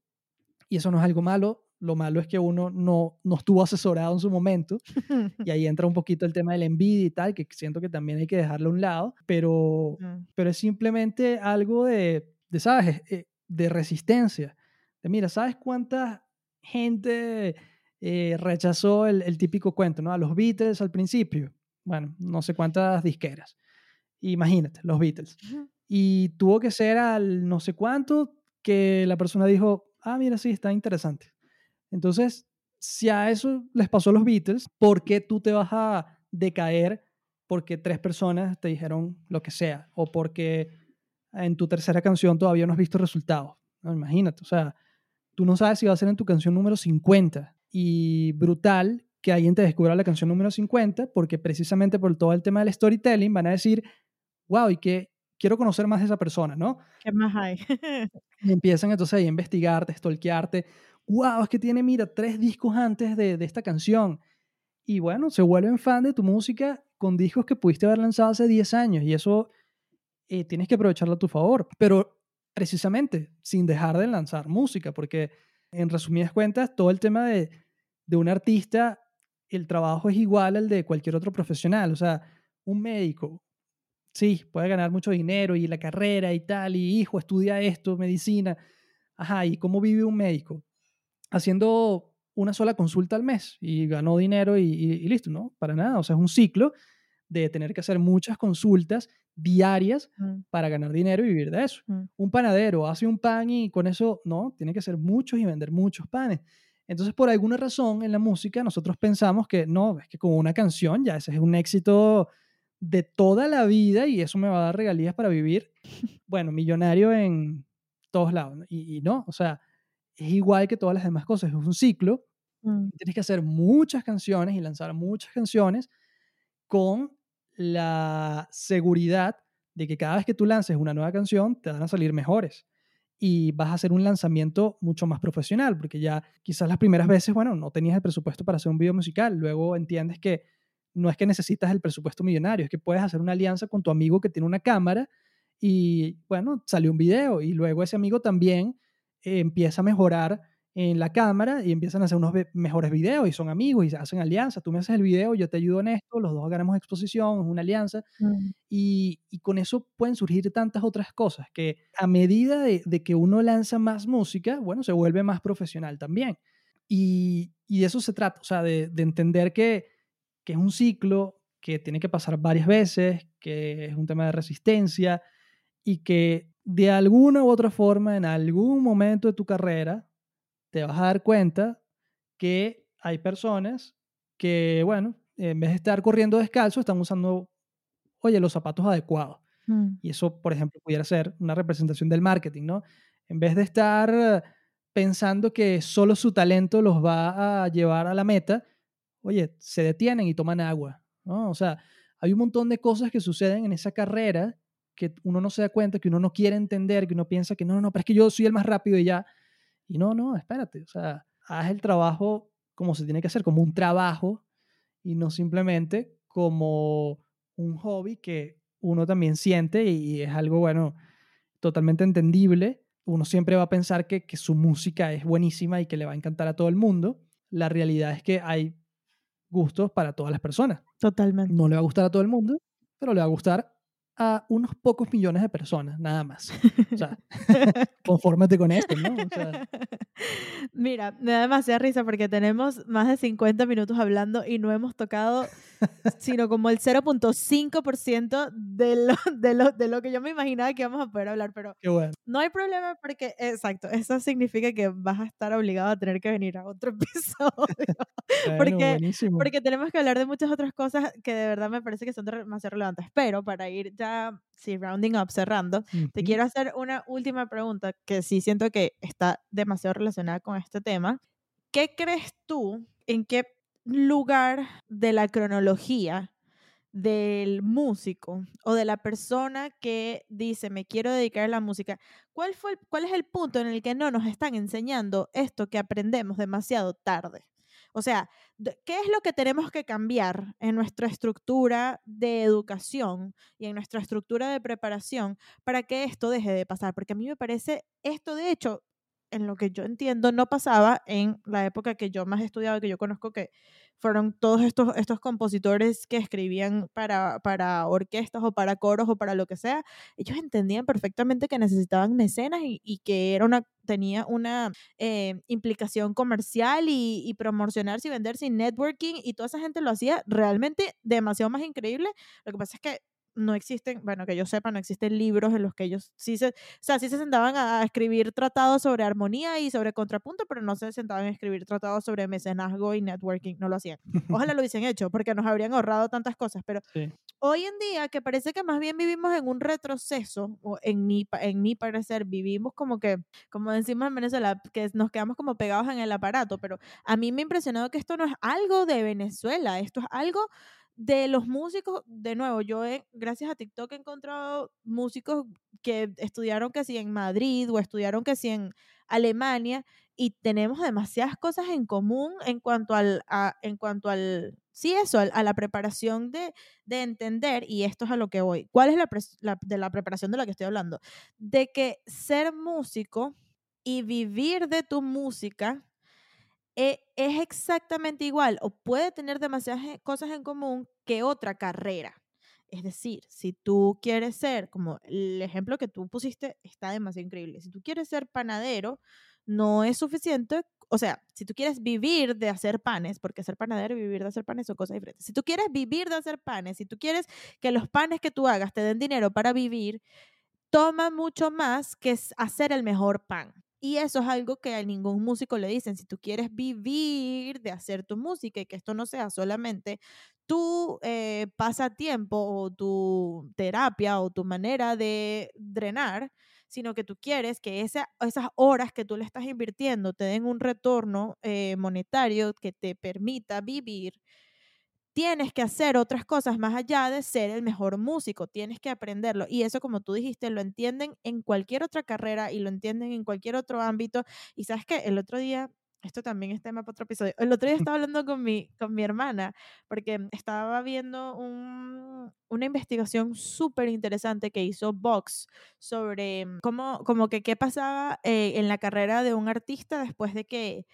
y eso no es algo malo, lo malo es que uno no, no estuvo asesorado en su momento [LAUGHS] y ahí entra un poquito el tema de la envidia y tal, que siento que también hay que dejarlo a un lado, pero, Mm. pero es simplemente algo de, de ¿sabes? Eh, De resistencia. De, mira, ¿sabes cuánta gente eh, rechazó el, el típico cuento, ¿no? A los Beatles al principio. Bueno, no sé cuántas disqueras. Imagínate, los Beatles. Y tuvo que ser al no sé cuánto que la persona dijo, ah, mira, sí, está interesante. Entonces, si a eso les pasó a los Beatles, ¿por qué tú te vas a decaer porque tres personas te dijeron lo que sea? O porque en tu tercera canción todavía no has visto resultados. No, imagínate, o sea, tú no sabes si va a ser en tu canción número 50. Y brutal que alguien te descubra la canción número 50 porque precisamente por todo el tema del storytelling van a decir, wow, y que quiero conocer más de esa persona, ¿no? ¿Qué más hay? [LAUGHS] y empiezan entonces ahí a investigarte, stalkearte. Wow, es que tiene, mira, tres discos antes de, de, esta canción. Y bueno, se vuelven fan de tu música con discos que pudiste haber lanzado hace 10 años. Y eso eh, tienes que aprovecharlo a tu favor. Pero precisamente sin dejar de lanzar música, porque en resumidas cuentas, todo el tema de, de un artista, el trabajo es igual al de cualquier otro profesional. O sea, un médico, sí, puede ganar mucho dinero y la carrera y tal, y hijo, estudia esto, medicina. Ajá, ¿y cómo vive un médico? Haciendo una sola consulta al mes y ganó dinero y, y listo, ¿no? Para nada, o sea, es un ciclo de tener que hacer muchas consultas diarias Mm, para ganar dinero y vivir de eso. mm, Un panadero hace un pan y con eso, no, tiene que hacer muchos y vender muchos panes. Entonces, por alguna razón en la música, nosotros pensamos que no, es que con una canción ya ese es un éxito de toda la vida y eso me va a dar regalías para vivir, bueno, millonario en todos lados. ¿no? Y, y no, o sea, es igual que todas las demás cosas, es un ciclo. mm, Tienes que hacer muchas canciones y lanzar muchas canciones con la seguridad de que cada vez que tú lances una nueva canción te van a salir mejores y vas a hacer un lanzamiento mucho más profesional, porque ya quizás las primeras veces, bueno, no tenías el presupuesto para hacer un video musical, luego entiendes que no es que necesitas el presupuesto millonario, es que puedes hacer una alianza con tu amigo que tiene una cámara y, bueno, salió un video y luego ese amigo también eh, empieza a mejorar en la cámara y empiezan a hacer unos mejores videos y son amigos y se hacen alianzas. Tú me haces el video, yo te ayudo en esto, los dos ganamos exposición, es una alianza. mm, Y, y con eso pueden surgir tantas otras cosas que a medida de, de que uno lanza más música, bueno, se vuelve más profesional también. Y, y de eso se trata, o sea, de, de entender que, que es un ciclo, que tiene que pasar varias veces, que es un tema de resistencia y que de alguna u otra forma, en algún momento de tu carrera, te vas a dar cuenta que hay personas que, bueno, en vez de estar corriendo descalzo, están usando, oye, los zapatos adecuados. mm, Y eso, por ejemplo, pudiera ser una representación del marketing, ¿no? En vez de estar pensando que solo su talento los va a llevar a la meta, oye, se detienen y toman agua, ¿no? O sea, hay un montón de cosas que suceden en esa carrera que uno no se da cuenta, que uno no quiere entender, que uno piensa que no, no, pero es que yo soy el más rápido y ya. Y no, no, espérate, o sea, haz el trabajo como se tiene que hacer, como un trabajo y no simplemente como un hobby que uno también siente y es algo, bueno, totalmente entendible. Uno siempre va a pensar que, que su música es buenísima y que le va a encantar a todo el mundo. La realidad es que hay gustos para todas las personas. totalmente. No le va a gustar a todo el mundo, pero le va a gustar a unos pocos millones de personas, nada más. O sea, [LAUGHS] confórmate con esto, ¿no? O sea, [LAUGHS] Mira, me da demasiada risa porque tenemos más de 50 minutos hablando y no hemos tocado sino como el 0.5% de lo, de, lo, de lo que yo me imaginaba que íbamos a poder hablar, pero bueno. no hay problema porque, exacto, eso significa que vas a estar obligado a tener que venir a otro [LAUGHS] episodio. Bueno, porque, buenísimo. porque tenemos que hablar de muchas otras cosas que de verdad me parece que son demasiado relevantes. Pero para ir ya, sí, rounding up, cerrando, te Ujú. quiero hacer una última pregunta que sí siento que está demasiado relacionada con este tema. ¿Qué crees tú en qué lugar de la cronología del músico o de la persona que dice me quiero dedicar a la música, ¿cuál, fue ¿cuál es el punto en el que no nos están enseñando esto que aprendemos demasiado tarde? O sea, ¿qué es lo que tenemos que cambiar en nuestra estructura de educación y en nuestra estructura de preparación para que esto deje de pasar? Porque a mí me parece esto, de hecho, en lo que yo entiendo, no pasaba en la época que yo más he estudiado, que yo conozco que fueron todos estos, estos compositores que escribían para, para orquestas o para coros o para lo que sea. Ellos entendían perfectamente que necesitaban mecenas y, que era una, tenía una eh, implicación comercial y, y promocionarse y venderse y networking y toda esa gente lo hacía realmente demasiado más increíble. Lo que pasa es que no existen, bueno, que yo sepa, no existen libros en los que ellos sí se, o sea, sí se sentaban a, escribir tratados sobre armonía y sobre contrapunto, pero no se sentaban a escribir tratados sobre mecenazgo y networking, no lo hacían. Ojalá [LAUGHS] lo hubiesen hecho, porque nos habrían ahorrado tantas cosas, pero Sí. hoy en día que parece que más bien vivimos en un retroceso, o en mi, en mi parecer, vivimos como que, como decimos en Venezuela, que nos quedamos como pegados en el aparato, pero a mí me ha impresionado que esto no es algo de Venezuela, esto es algo de los músicos, de nuevo, yo he, gracias a TikTok he encontrado músicos que estudiaron que sí en Madrid o estudiaron que sí en Alemania y tenemos demasiadas cosas en común en cuanto al, a- en cuanto al sí eso, a, la preparación de, de, entender, y esto es a lo que voy, ¿cuál es la, de la preparación de la que estoy hablando? De que ser músico y vivir de tu música eh, es exactamente igual o puede tener demasiadas cosas en común que otra carrera. Es decir, si tú quieres ser, como el ejemplo que tú pusiste está demasiado increíble, si tú quieres ser panadero, no es suficiente, o sea, si tú quieres vivir de hacer panes, porque ser panadero y vivir de hacer panes son cosas diferentes. Si tú quieres vivir de hacer panes, si tú quieres que los panes que tú hagas te den dinero para vivir, toma mucho más que hacer el mejor pan. Y eso es algo que a ningún músico le dicen. Si tú quieres vivir de hacer tu música y que esto no sea solamente tu eh, pasatiempo o tu terapia o tu manera de drenar, sino que tú quieres que esas horas que tú le estás invirtiendo te den un retorno eh, monetario que te permita vivir tienes que hacer otras cosas más allá de ser el mejor músico, tienes que aprenderlo. Y eso, como tú dijiste, lo entienden en cualquier otra carrera y lo entienden en cualquier otro ámbito. Y sabes que el otro día, esto también es tema para otro episodio, el otro día estaba hablando con mi, con mi hermana porque estaba viendo una investigación súper interesante que hizo Vox sobre cómo, como que qué pasaba eh, en la carrera de un artista después de que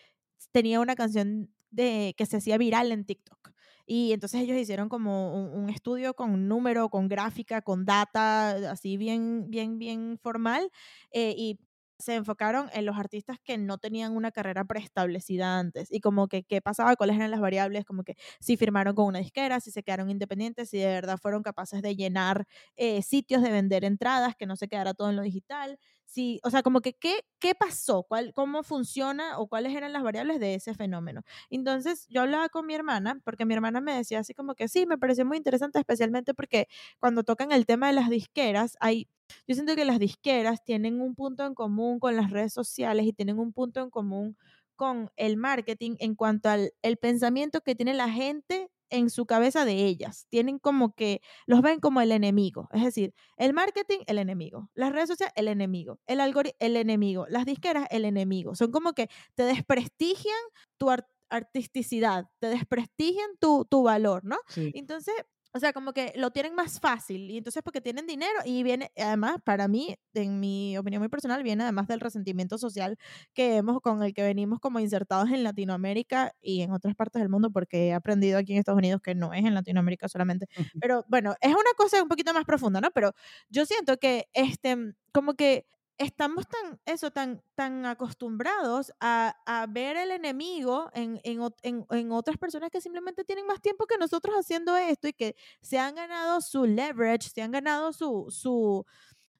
tenía una canción de, que se hacía viral en TikTok. Y entonces ellos hicieron como un, estudio con número, con gráfica, con data, así bien, bien, bien formal. Eh, y se enfocaron en los artistas que no tenían una carrera preestablecida antes y como que qué pasaba, cuáles eran las variables, como que si firmaron con una disquera, si se quedaron independientes, si de verdad fueron capaces de llenar eh, sitios, de vender entradas, que no se quedara todo en lo digital, si, o sea, como que qué, qué pasó, ¿Cuál, cómo funciona o cuáles eran las variables de ese fenómeno. Entonces yo hablaba con mi hermana, porque mi hermana me decía así como que sí, me pareció muy interesante, especialmente porque cuando tocan el tema de las disqueras, hay yo siento que las disqueras tienen un punto en común con las redes sociales y tienen un punto en común con el marketing en cuanto al el pensamiento que tiene la gente en su cabeza de ellas. Tienen como que los ven como el enemigo. Es decir, el marketing, el enemigo. Las redes sociales, el enemigo. El algoritmo, el enemigo. Las disqueras, el enemigo. Son como que te desprestigian tu artisticidad, te desprestigian tu, tu valor, ¿no? Entonces, o sea, como que lo tienen más fácil y entonces porque tienen dinero y viene, además, para mí, en mi opinión muy personal, viene además del resentimiento social que hemos, con el que venimos como insertados en Latinoamérica y en otras partes del mundo, porque he aprendido aquí en Estados Unidos que no es en Latinoamérica solamente. Pero bueno, es una cosa un poquito más profunda, ¿no? Pero yo siento que, este, como que estamos tan, eso, tan, tan acostumbrados a, a ver el enemigo en, en, en, en, otras personas que simplemente tienen más tiempo que nosotros haciendo esto y que se han ganado su leverage, se han ganado su, su,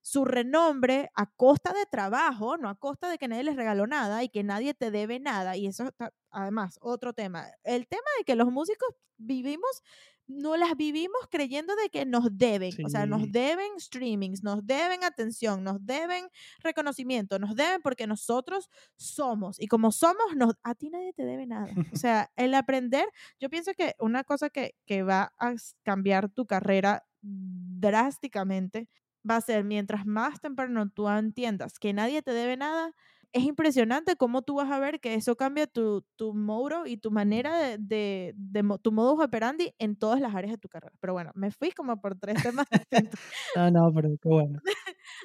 su renombre a costa de trabajo, no a costa de que nadie les regaló nada y que nadie te debe nada. Y eso está, además, otro tema. El tema de que los músicos vivimos no las vivimos creyendo de que nos deben, o sea, nos deben streamings, nos deben atención, nos deben reconocimiento, nos deben porque nosotros somos y como somos, nos, a ti nadie te debe nada. O [LAUGHS] sea, el aprender, yo pienso que una cosa que, que va a cambiar tu carrera drásticamente va a ser mientras más temprano tú entiendas que nadie te debe nada, es impresionante cómo tú vas a ver que eso cambia tu, tu modo y tu manera de, de, de, tu modus operandi en todas las áreas de tu carrera. Pero bueno, me fui como por tres temas [LAUGHS] no, no, pero qué bueno.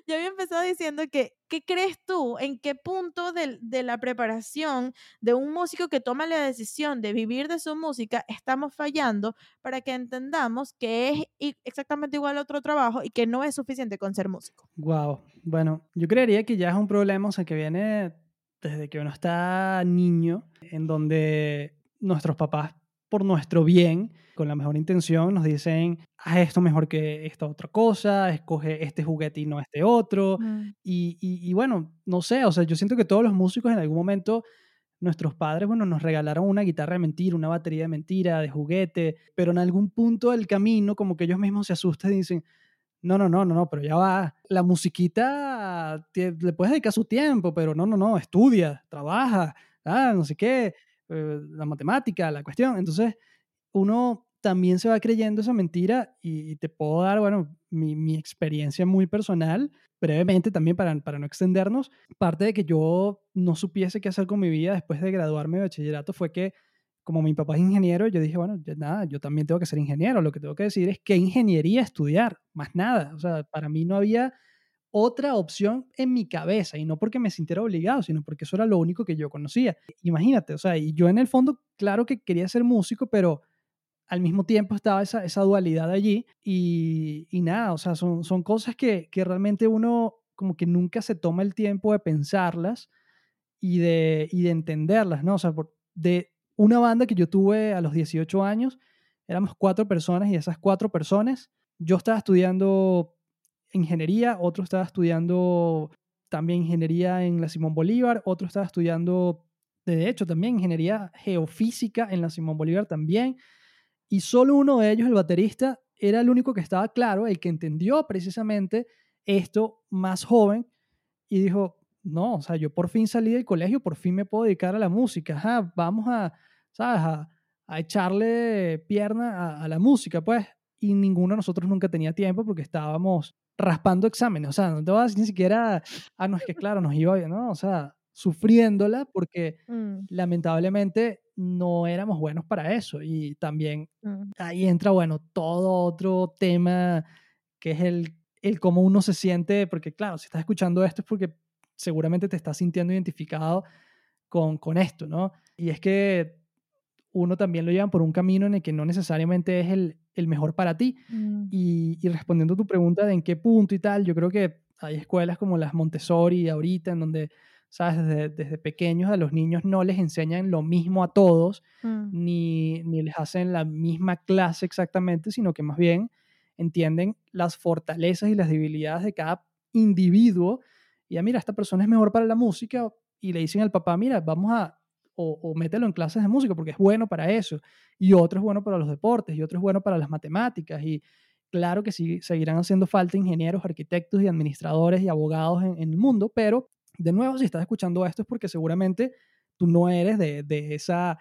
Yo había empezado diciendo que, ¿qué crees tú? ¿En qué punto de, de la preparación de un músico que toma la decisión de vivir de su música estamos fallando para que entendamos que es exactamente igual a otro trabajo y que no es suficiente con ser músico? Wow. Bueno, yo creería que ya es un problema, o que viene desde que uno está niño, en donde nuestros papás, por nuestro bien, con la mejor intención, nos dicen, haz esto mejor que esta otra cosa, escoge este juguete y no este otro. Y, y, bueno, no sé, o sea, yo siento que todos los músicos en algún momento, nuestros padres, bueno, nos regalaron una guitarra de mentira, una batería de mentira, de juguete, pero en algún punto del camino, como que ellos mismos se asustan y dicen, no, no, no, no, no, pero ya va. La musiquita le puedes dedicar su tiempo, pero no, no, no, estudia, trabaja, ah, no sé qué, eh, la matemática, la cuestión. Entonces, uno también se va creyendo esa mentira y, te puedo dar, bueno, mi, mi, experiencia muy personal, brevemente también para, para no extendernos. Parte de que yo no supiese qué hacer con mi vida después de graduarme de bachillerato fue que como mi papá es ingeniero, yo dije, bueno, nada, yo también tengo que ser ingeniero. Lo que tengo que decir es qué ingeniería estudiar, más nada. O sea, para mí no había otra opción en mi cabeza y no porque me sintiera obligado, sino porque eso era lo único que yo conocía. Imagínate, o sea, y yo en el fondo, claro que quería ser músico, pero al mismo tiempo estaba esa, esa dualidad allí y, y, nada, o sea, son, son cosas que, que realmente uno como que nunca se toma el tiempo de pensarlas y de, y de entenderlas, ¿no? O sea, por, de una banda que yo tuve a los 18 años, éramos cuatro personas y esas cuatro personas, yo estaba estudiando ingeniería, otro estaba estudiando también ingeniería en la Simón Bolívar, otro estaba estudiando, de hecho, también ingeniería geofísica en la Simón Bolívar también, y solo uno de ellos, el baterista, era el único que estaba claro, el que entendió precisamente esto más joven y dijo, no, o sea, yo por fin salí del colegio, por fin me puedo dedicar a la música, vamos a, ¿sabes? A, echarle pierna a, a, la música, pues, y ninguno de nosotros nunca tenía tiempo porque estábamos raspando exámenes, o sea, no te vas ni siquiera, ah, no, es que claro, nos iba bien, ¿no? O sea, sufriéndola porque Mm, lamentablemente no éramos buenos para eso y también mm, ahí entra, bueno, todo otro tema que es el, el cómo uno se siente, porque claro, si estás escuchando esto es porque seguramente te estás sintiendo identificado con, con esto, ¿no? Y es que uno también lo llevan por un camino en el que no necesariamente es el, el mejor para ti. mm, Y, y respondiendo a tu pregunta de en qué punto y tal, yo creo que hay escuelas como las Montessori ahorita en donde, sabes, desde, desde pequeños a los niños no les enseñan lo mismo a todos, mm, ni, ni les hacen la misma clase exactamente, sino que más bien entienden las fortalezas y las debilidades de cada individuo. Y ya, mira, esta persona es mejor para la música y le dicen al papá, mira, vamos a, o, o mételo en clases de música porque es bueno para eso. Y otro es bueno para los deportes y otro es bueno para las matemáticas. Y claro que sí, seguirán haciendo falta ingenieros, arquitectos y administradores y abogados en, el mundo, pero de nuevo, si estás escuchando esto es porque seguramente tú no eres de, de esa,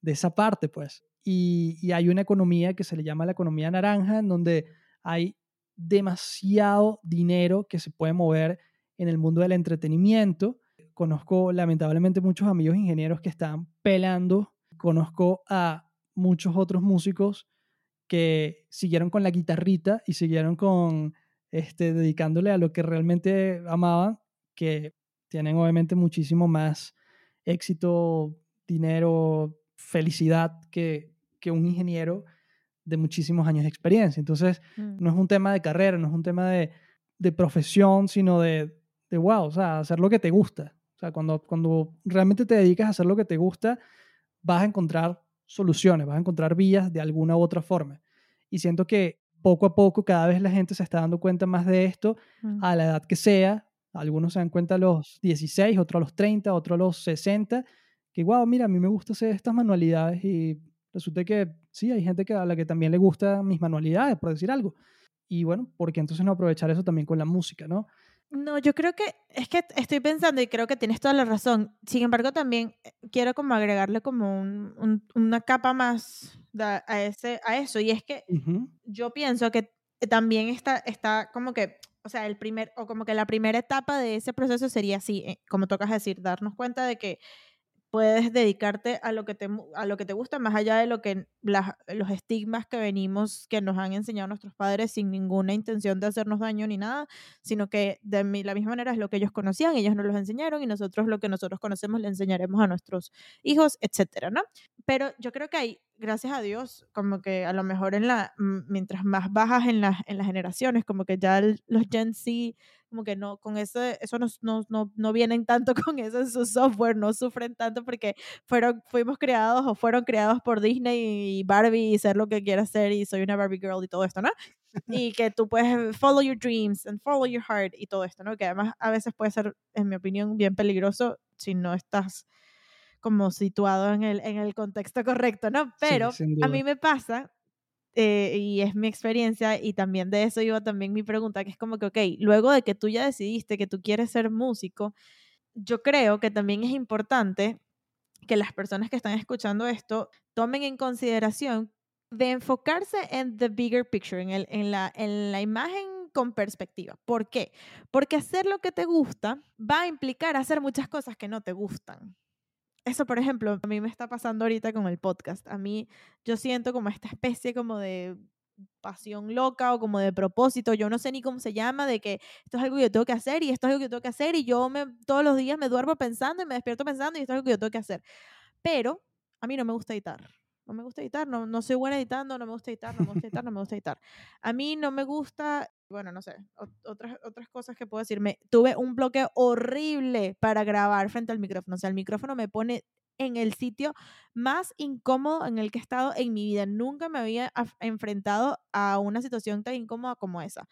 de esa parte, pues. Y, y hay una economía que se le llama la economía naranja, en donde hay demasiado dinero que se puede mover en el mundo del entretenimiento. Conozco lamentablemente muchos amigos ingenieros que están pelando. Conozco a muchos otros músicos que siguieron con la guitarrita y siguieron con este dedicándole a lo que realmente amaban, que tienen obviamente muchísimo más éxito, dinero, felicidad que, que un ingeniero de muchísimos años de experiencia. Entonces, mm, no es un tema de carrera, no es un tema de, de profesión, sino de, de, wow, o sea, hacer lo que te gusta. Sea, cuando, cuando realmente te dedicas a hacer lo que te gusta, vas a encontrar soluciones, vas a encontrar vías de alguna u otra forma. Y siento que poco a poco cada vez la gente se está dando cuenta más de esto, mm. a la edad que sea. Algunos se dan cuenta a los 16, otros a los 30, otros a los 60, que wow, mira, a mí me gusta hacer estas manualidades y resulta que sí, hay gente que a la que también le gustan mis manualidades, por decir algo. Y bueno, ¿por qué entonces no aprovechar eso también con la música, no? No, yo creo que es que estoy pensando y creo que tienes toda la razón. Sin embargo, también eh, quiero como agregarle como un- un- una capa más a, ese, a eso. Y es que yo pienso que también está, está como que, o sea, el primer, o como que la primera etapa de ese proceso sería así, eh, como tocas decir, darnos cuenta de que puedes dedicarte a lo que te, a lo que te gusta, más allá de lo que los estigmas que venimos, que nos han enseñado nuestros padres sin ninguna intención de hacernos daño ni nada, sino que de la misma manera es lo que ellos conocían, ellos nos los enseñaron y nosotros lo que nosotros conocemos le enseñaremos a nuestros hijos, etcétera, ¿no? Pero yo creo que hay, gracias a Dios, como que a lo mejor en la, mientras más bajas en, las en las generaciones, como que ya los Gen Z como que no, con eso, eso no, no, no, no vienen tanto [LAUGHS] con eso en su software, no sufren tanto porque fueron, fuimos creados o fueron creados por Disney y Barbie y ser lo que quieras ser y soy una Barbie girl y todo esto, ¿no? Y que tú puedes follow your dreams and follow your heart y todo esto, ¿no? Que además a veces puede ser, en mi opinión, bien peligroso si no estás como situado en el, en el contexto correcto, ¿no? Sí, Pero sin a mí me pasa eh, y es mi experiencia y también de eso iba también mi pregunta, que es como que, ok, luego de que tú ya decidiste que tú quieres ser músico, yo creo que también es importante que las personas que están escuchando esto tomen en consideración de enfocarse en the bigger picture, en, el, en, la, en la imagen con perspectiva. ¿Por qué? Porque hacer lo que te gusta va a implicar hacer muchas cosas que no te gustan. Eso, por ejemplo, a mí me está pasando ahorita con el podcast. A mí yo siento como esta especie como de pasión loca o como de propósito, yo no sé ni cómo se llama, de que esto es algo que yo tengo que hacer y esto es algo que yo tengo que hacer y yo me, todos los días me duermo pensando y me despierto pensando y esto es algo que yo tengo que hacer. Pero a mí no me gusta editar. No me gusta editar, no, no soy buena editando, no me gusta editar, no me gusta editar, no me gusta editar. A mí no me gusta, bueno, no sé, otras, otras cosas que puedo decirme. Tuve un bloqueo horrible para grabar frente al micrófono. O sea, el micrófono me pone en el sitio más incómodo en el que he estado en mi vida. Nunca me había enfrentado a una situación tan incómoda como esa.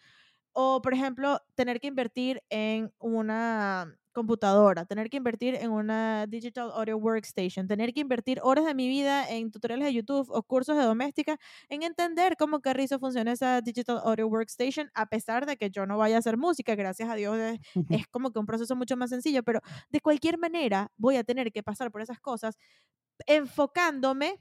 O, por ejemplo, tener que invertir en una computadora, tener que invertir en una digital audio workstation, tener que invertir horas de mi vida en tutoriales de YouTube o cursos de doméstica en entender cómo carrizo funciona esa digital audio workstation, a pesar de que yo no vaya a hacer música, gracias a Dios es, [LAUGHS] es como que un proceso mucho más sencillo, pero de cualquier manera voy a tener que pasar por esas cosas enfocándome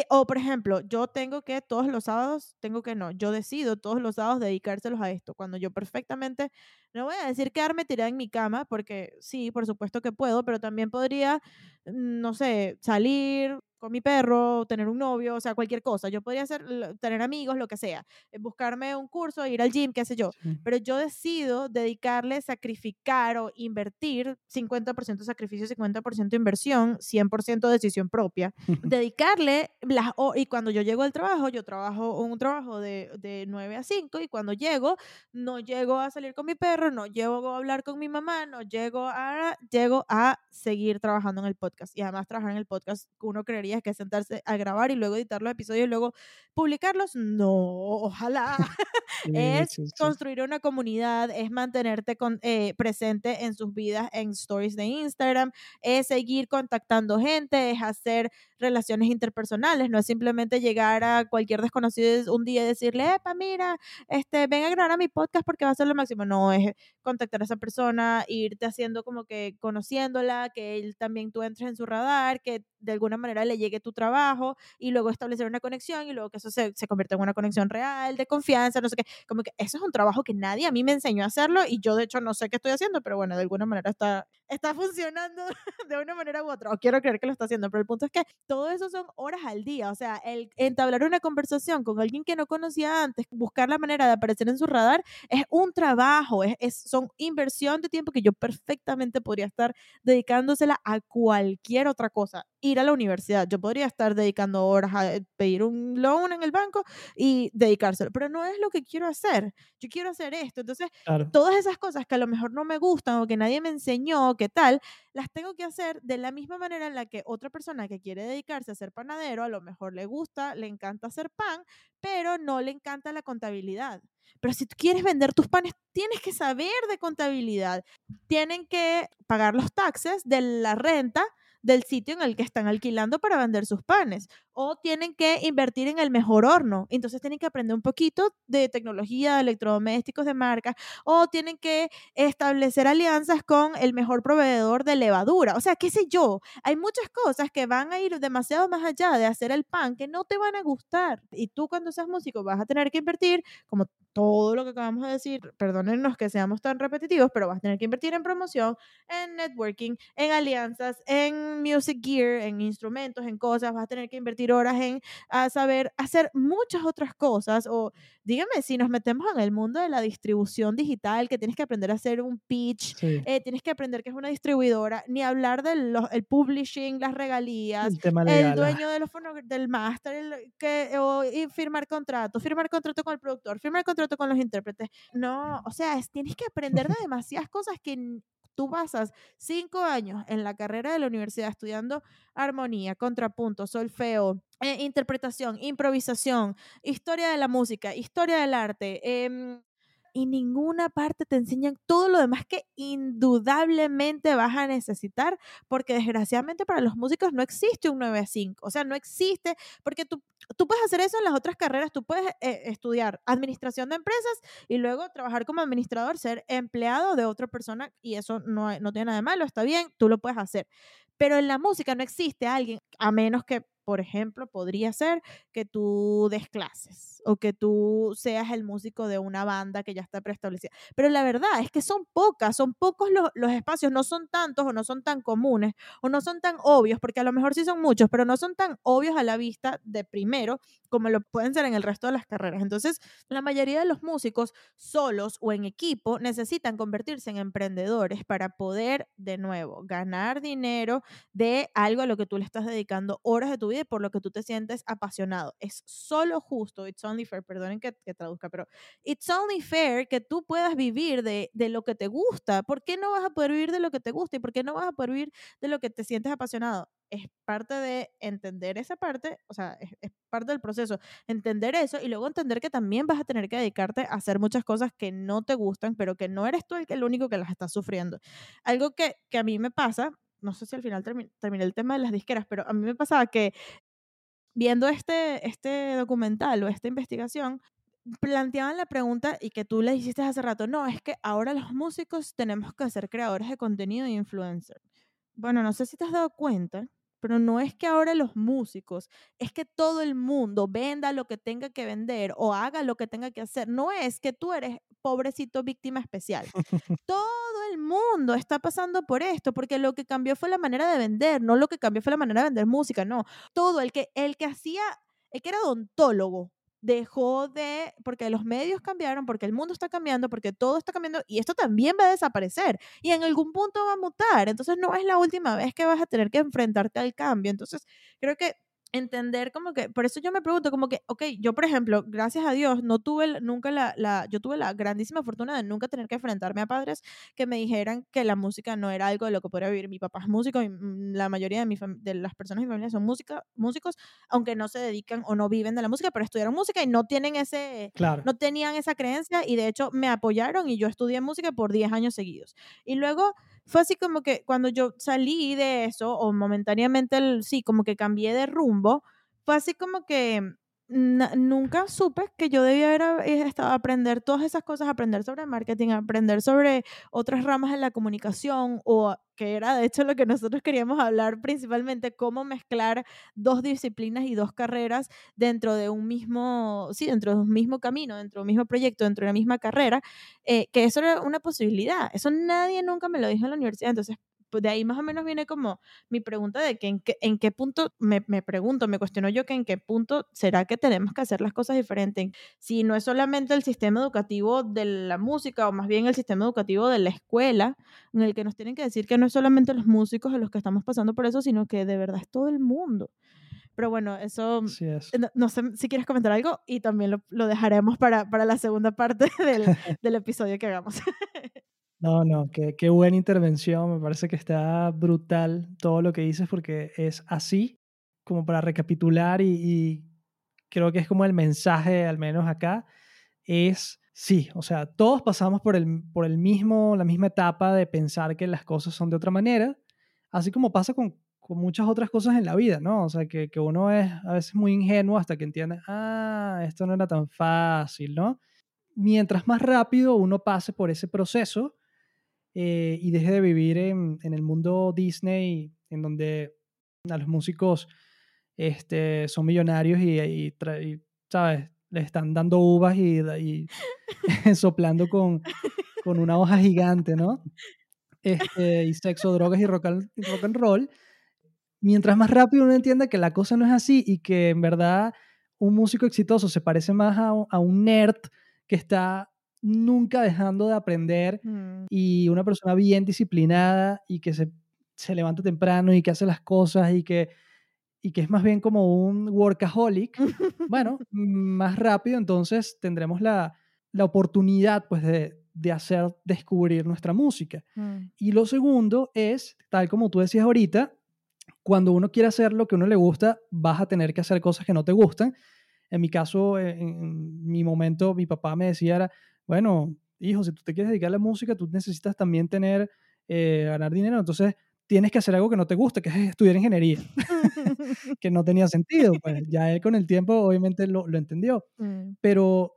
eh, o, por ejemplo, yo tengo que todos los sábados, tengo que no, yo decido todos los sábados dedicárselos a esto, cuando yo perfectamente, no voy a decir quedarme tirada en mi cama, porque sí, por supuesto que puedo, pero también podría, no sé, salir, con mi perro, tener un novio, o sea, cualquier cosa. Yo podría hacer, tener amigos, lo que sea, eh, buscarme un curso, ir al gym, qué sé yo. Pero yo decido dedicarle, sacrificar o invertir 50% sacrificio, 50% inversión, 100% decisión propia. [LAUGHS] dedicarle las y cuando yo llego al trabajo, yo trabajo un trabajo de, de 9 a 5 y cuando llego, no llego a salir con mi perro, no llego a hablar con mi mamá, no llego a, llego a seguir trabajando en el podcast. Y además trabajar en el podcast, uno creería que sentarse a grabar y luego editar los episodios y luego publicarlos. No, ojalá. [LAUGHS] [LAUGHS] es construir una comunidad, es mantenerte con, eh, presente en sus vidas en stories de Instagram, es seguir contactando gente, es hacer relaciones interpersonales, no es simplemente llegar a cualquier desconocido un día y decirle, epa, mira, este, ven a grabar a mi podcast porque va a ser lo máximo. No, es contactar a esa persona, irte haciendo como que conociéndola, que él también tú entres en su radar, que de alguna manera le llegue tu trabajo y luego establecer una conexión y luego que eso se, se convierta en una conexión real, de confianza, no sé qué. Como que eso es un trabajo que nadie a mí me enseñó a hacerlo y yo de hecho no sé qué estoy haciendo, pero bueno, de alguna manera está, está funcionando [LAUGHS] de una manera u otra, o quiero creer que lo está haciendo, pero el punto es que todo eso son horas al día, o sea, el entablar una conversación con alguien que no conocía antes, buscar la manera de aparecer en su radar, es un trabajo, es, es son inversión de tiempo que yo perfectamente podría estar dedicándosela a cualquier otra cosa, ir a la universidad, yo podría estar dedicando horas a eh, pedir un loan en el banco y dedicárselo, pero no es lo que quiero hacer, yo quiero hacer esto, entonces todas esas cosas que a lo mejor no me gustan o que nadie me enseñó, qué tal, las tengo que hacer de la misma manera en la que otra persona que quiere dedicarse a ser panadero, a lo mejor le gusta, le encanta hacer pan, pero no le encanta la contabilidad. Pero si tú quieres vender tus panes, tienes que saber de contabilidad. Tienen que pagar los taxes de la renta del sitio en el que están alquilando para vender sus panes o tienen que invertir en el mejor horno. Entonces tienen que aprender un poquito de tecnología, de electrodomésticos de marca, o tienen que establecer alianzas con el mejor proveedor de levadura. O sea, qué sé yo, hay muchas cosas que van a ir demasiado más allá de hacer el pan que no te van a gustar. Y tú cuando seas músico vas a tener que invertir, como todo lo que acabamos de decir, perdónennos que seamos tan repetitivos, pero vas a tener que invertir en promoción, en networking, en alianzas, en music gear, en instrumentos, en cosas, vas a tener que invertir horas en a saber hacer muchas otras cosas. O dígame, si nos metemos en el mundo de la distribución digital, que tienes que aprender a hacer un pitch, eh, tienes que aprender que es una distribuidora, ni hablar del el publishing, las regalías, el, dueño de los del máster, que, o, y firmar contrato, firmar contrato con el productor, firmar contrato con los intérpretes. No, o sea, es, tienes que aprender de demasiadas cosas que tú pasas cinco años en la carrera de la universidad estudiando armonía, contrapunto, solfeo, eh, interpretación, improvisación, historia de la música, historia del arte, eh, y ninguna parte te enseñan todo lo demás que indudablemente vas a necesitar, porque desgraciadamente para los músicos no existe un 9 a 5, o sea, no existe, porque tú, tú puedes hacer eso en las otras carreras, tú puedes eh, estudiar administración de empresas y luego trabajar como administrador, ser empleado de otra persona, y eso no, no tiene nada de malo, está bien, tú lo puedes hacer. Pero en la música no existe alguien, a menos que por ejemplo, podría ser que tú des clases o que tú seas el músico de una banda que ya está preestablecida. Pero la verdad es que son pocas, son pocos los, los espacios, no son tantos o no son tan comunes o no son tan obvios, porque a lo mejor sí son muchos, pero no son tan obvios a la vista de primero como lo pueden ser en el resto de las carreras. Entonces, la mayoría de los músicos solos o en equipo necesitan convertirse en emprendedores para poder, de nuevo, ganar dinero de algo a lo que tú le estás dedicando horas de tu vida por lo que tú te sientes apasionado. Es solo justo, it's only fair, perdonen que, traduzca, pero it's only fair que tú puedas vivir de, de lo que te gusta. ¿Por qué no vas a poder vivir de lo que te gusta y por qué no vas a poder vivir de lo que te sientes apasionado? es parte de entender esa parte, o sea, es, es, parte del proceso, entender eso y luego entender que también vas a tener que dedicarte a hacer muchas cosas que no te gustan, pero que no eres tú el, el único que las está sufriendo. Algo que, que a mí me pasa, no sé si al final termi terminé el tema de las disqueras, pero a mí me pasaba que viendo este, este documental o esta investigación, planteaban la pregunta y que tú le hiciste hace rato, no, es que ahora los músicos tenemos que ser creadores de contenido e influencers. Bueno, no sé si te has dado cuenta, pero no es que ahora los músicos, es que todo el mundo venda lo que tenga que vender o haga lo que tenga que hacer. No es que tú eres pobrecito víctima especial. [LAUGHS] todo el mundo está pasando por esto, porque lo que cambió fue la manera de vender, no lo que cambió fue la manera de vender música, no. Todo el que, el que hacía, el que era odontólogo, dejó de, porque los medios cambiaron, porque el mundo está cambiando, porque todo está cambiando y esto también va a desaparecer y en algún punto va a mutar. Entonces no es la última vez que vas a tener que enfrentarte al cambio. Entonces creo que entender como que, por eso yo me pregunto como que, ok, yo por ejemplo, gracias a Dios, no tuve nunca la, la, yo tuve la grandísima fortuna de nunca tener que enfrentarme a padres que me dijeran que la música no era algo de lo que podría vivir. Mi papá es músico y mm, la mayoría de, mi de las personas de mi familia son música, músicos, aunque no se dedican o no viven de la música, pero estudiaron música y no tienen ese, claro. no tenían esa creencia y de hecho me apoyaron y yo estudié música por 10 años seguidos. Y luego fue así como que cuando yo salí de eso o momentáneamente, el, sí, como que cambié de rumbo, fue así como que nunca supe que yo debía haber eh, estado aprender todas esas cosas, aprender sobre marketing, aprender sobre otras ramas de la comunicación o que era de hecho lo que nosotros queríamos hablar principalmente, cómo mezclar dos disciplinas y dos carreras dentro de un mismo, sí, dentro de un mismo camino, dentro de un mismo proyecto, dentro de una misma carrera, eh, que eso era una posibilidad. Eso nadie nunca me lo dijo en la universidad, entonces de ahí más o menos viene como mi pregunta de que en qué, en qué punto, me, me, pregunto, me cuestiono yo que en qué punto será que tenemos que hacer las cosas diferentes. Si no es solamente el sistema educativo de la música o más bien el sistema educativo de la escuela, en el que nos tienen que decir que no es solamente los músicos a los que estamos pasando por eso, sino que de verdad es todo el mundo. Pero bueno, eso no, no, sé si quieres comentar algo y también lo, lo dejaremos para, para, la segunda parte [LAUGHS] del, del episodio que hagamos. [LAUGHS] No, no, qué, qué buena intervención. Me parece que está brutal todo lo que dices porque es así, como para recapitular y, creo que es como el mensaje, al menos acá, es sí, o sea, todos pasamos por, el, por el mismo, la misma etapa de pensar que las cosas son de otra manera, así como pasa con, con muchas otras cosas en la vida, ¿no? O sea, que, que uno es a veces muy ingenuo hasta que entiende, ah, esto no era tan fácil, ¿no? Mientras más rápido uno pase por ese proceso, eh, y deje de vivir en, el mundo Disney, en donde a los músicos este, son millonarios y, y, ¿sabes? Le están dando uvas y, [LAUGHS] soplando con, con, una hoja gigante, ¿no? Este, y sexo, drogas y rock, and, rock and roll. Mientras más rápido uno entiende que la cosa no es así y que en verdad un músico exitoso se parece más a, a un nerd que está nunca dejando de aprender Mm. y una persona bien disciplinada y que se, se levanta temprano y que hace las cosas y que, y que es más bien como un workaholic, [LAUGHS] bueno, más rápido entonces tendremos la, la oportunidad pues de, de, hacer descubrir nuestra música. Mm. Y lo segundo es, tal como tú decías ahorita, cuando uno quiere hacer lo que a uno le gusta, vas a tener que hacer cosas que no te gustan. En mi caso, en, en mi momento, mi papá me decía, era, bueno, hijo, si tú te quieres dedicar a la música, tú necesitas también tener, eh, ganar dinero, entonces tienes que hacer algo que no te guste, que es estudiar ingeniería, [LAUGHS] que no tenía sentido. Pues ya él con el tiempo obviamente lo, lo entendió, Mm. pero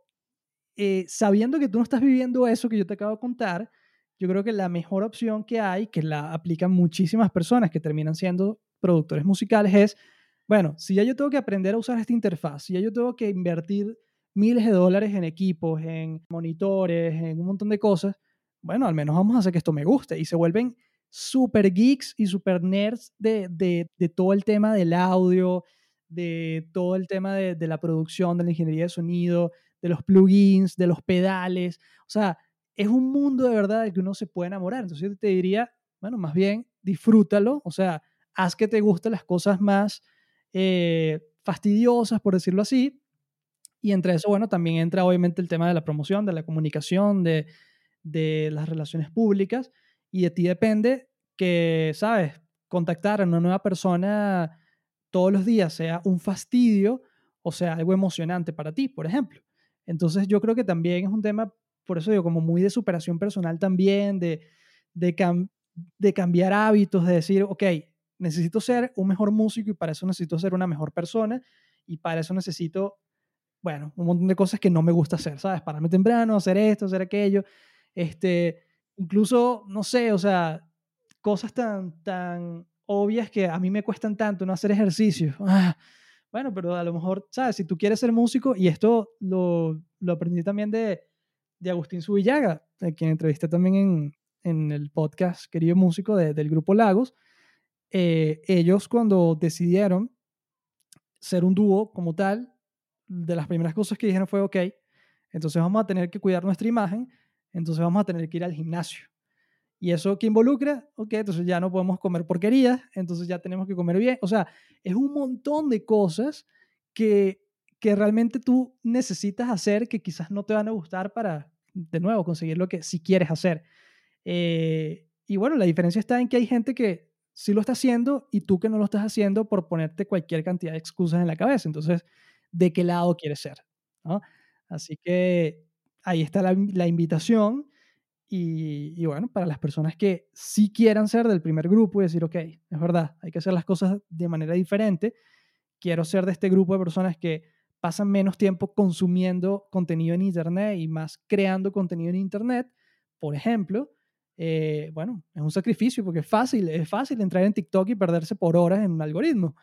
eh, sabiendo que tú no estás viviendo eso que yo te acabo de contar, yo creo que la mejor opción que hay, que la aplican muchísimas personas que terminan siendo productores musicales, es, bueno, si ya yo tengo que aprender a usar esta interfaz, si ya yo tengo que invertir miles de dólares en equipos, en monitores, en un montón de cosas, bueno, al menos vamos a hacer que esto me guste. Y se vuelven super geeks y super nerds de, de, de todo el tema del audio, de todo el tema de, de, la producción, de la ingeniería de sonido, de los plugins, de los pedales. O sea, es un mundo de verdad del que uno se puede enamorar. Entonces yo te diría, bueno, más bien disfrútalo, o sea, haz que te gusten las cosas más eh, fastidiosas, por decirlo así. Y entre eso, bueno, también entra obviamente el tema de la promoción, de la comunicación, de, de las relaciones públicas. Y de ti depende que, ¿sabes? Contactar a una nueva persona todos los días sea un fastidio o sea algo emocionante para ti, por ejemplo. Entonces yo creo que también es un tema, por eso digo, como muy de superación personal también, de, de, de cambiar hábitos, de decir, ok, necesito ser un mejor músico y para eso necesito ser una mejor persona y para eso necesito, bueno, un montón de cosas que no me gusta hacer, ¿sabes? Pararme temprano, hacer esto, hacer aquello, este, incluso, no sé, o sea, cosas tan, tan obvias que a mí me cuestan tanto, no hacer ejercicio. Ah, bueno, pero a lo mejor, ¿sabes? Si tú quieres ser músico, y esto lo, lo aprendí también de, de Agustín Subillaga, a quien entrevisté también en, en el podcast Querido Músico de, del grupo Lagos, eh, ellos cuando decidieron ser un dúo como tal, de las primeras cosas que dijeron fue, ok, entonces vamos a tener que cuidar nuestra imagen, entonces vamos a tener que ir al gimnasio. ¿Y eso qué involucra? Ok, entonces ya no podemos comer porquerías, entonces ya tenemos que comer bien. O sea, es un montón de cosas que, que realmente tú necesitas hacer que quizás no te van a gustar para, de nuevo, conseguir lo que si quieres hacer. Eh, y bueno, la diferencia está en que hay gente que sí lo está haciendo y tú que no lo estás haciendo por ponerte cualquier cantidad de excusas en la cabeza. Entonces, ¿de qué lado quieres ser? ¿no? Así que ahí está la, invitación. Y, y, bueno, para las personas que sí quieran ser del primer grupo y decir, ok, es verdad, hay que hacer las cosas de manera diferente. Quiero ser de este grupo de personas que pasan menos tiempo consumiendo contenido en Internet y más creando contenido en Internet. Por ejemplo, eh, bueno, es un sacrificio porque es fácil, es fácil entrar en TikTok y perderse por horas en un algoritmo.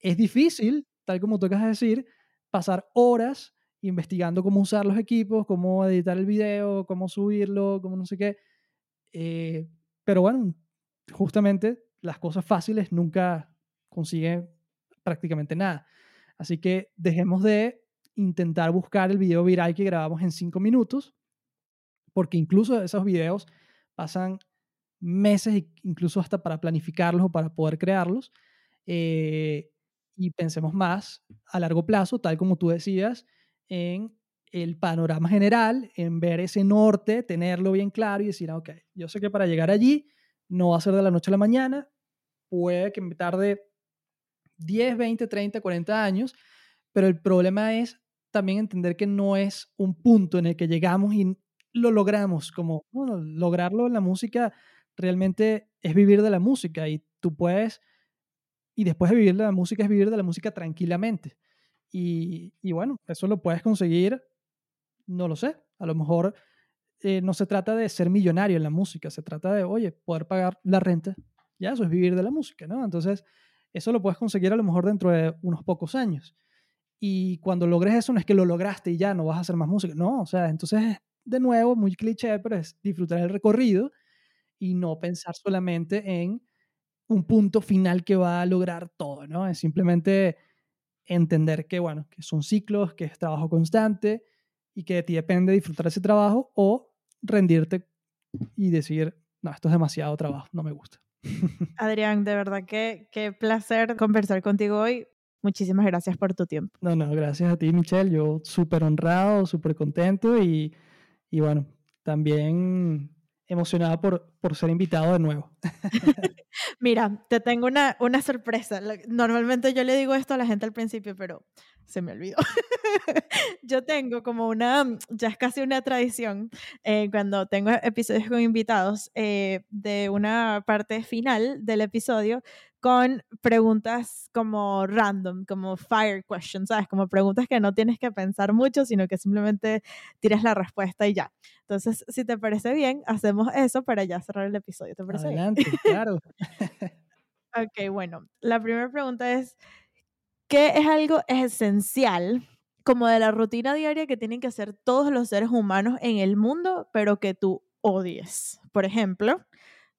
Es difícil, tal como tocas decir, pasar horas investigando cómo usar los equipos, cómo editar el video, cómo subirlo, cómo no sé qué. Eh, pero bueno, justamente las cosas fáciles nunca consiguen prácticamente nada. Así que dejemos de intentar buscar el video viral que grabamos en cinco minutos, porque incluso esos videos pasan meses, incluso hasta para planificarlos o para poder crearlos. Eh, y pensemos más a largo plazo, tal como tú decías, en el panorama general, en ver ese norte, tenerlo bien claro y decir, ah, ok, yo sé que para llegar allí no va a ser de la noche a la mañana, puede que me tarde 10, 20, 30, 40 años, pero el problema es también entender que no es un punto en el que llegamos y lo logramos, como lograrlo en la música realmente es vivir de la música y tú puedes, y después de vivir de la música es vivir de la música tranquilamente. Y, y bueno, eso lo puedes conseguir, no lo sé, a lo mejor eh, no se trata de ser millonario en la música, se trata de, oye, poder pagar la renta, ya eso es vivir de la música, ¿no? Entonces, eso lo puedes conseguir a lo mejor dentro de unos pocos años. Y cuando logres eso, no es que lo lograste y ya no vas a hacer más música, no, o sea, entonces de nuevo, muy cliché, pero es disfrutar el recorrido y no pensar solamente en un punto final que va a lograr todo, ¿no? Es simplemente entender que, bueno, que son ciclos, que es trabajo constante y que de ti depende disfrutar ese trabajo o rendirte y decir, no, esto es demasiado trabajo, no me gusta. [LAUGHS] Adrián, de verdad que qué placer conversar contigo hoy. Muchísimas gracias por tu tiempo. No, no, gracias a ti, Michelle. Yo súper honrado, súper contento y y bueno, también emocionada por, por ser invitado de nuevo. [LAUGHS] Mira, te tengo una, una sorpresa. Normalmente yo le digo esto a la gente al principio, pero se me olvidó. [LAUGHS] yo tengo como una, ya es casi una tradición, eh, cuando tengo episodios con invitados, eh, de una parte final del episodio con preguntas como random, como fire questions, ¿sabes? Como preguntas que no tienes que pensar mucho, sino que simplemente tiras la respuesta y ya. Entonces, si te parece bien, hacemos eso para ya cerrar el episodio. ¿Te parece Adelante, claro. [LAUGHS] ok, bueno, la primera pregunta es, ¿Qué es algo esencial como de la rutina diaria que tienen que hacer todos los seres humanos en el mundo, pero que tú odies? Por ejemplo,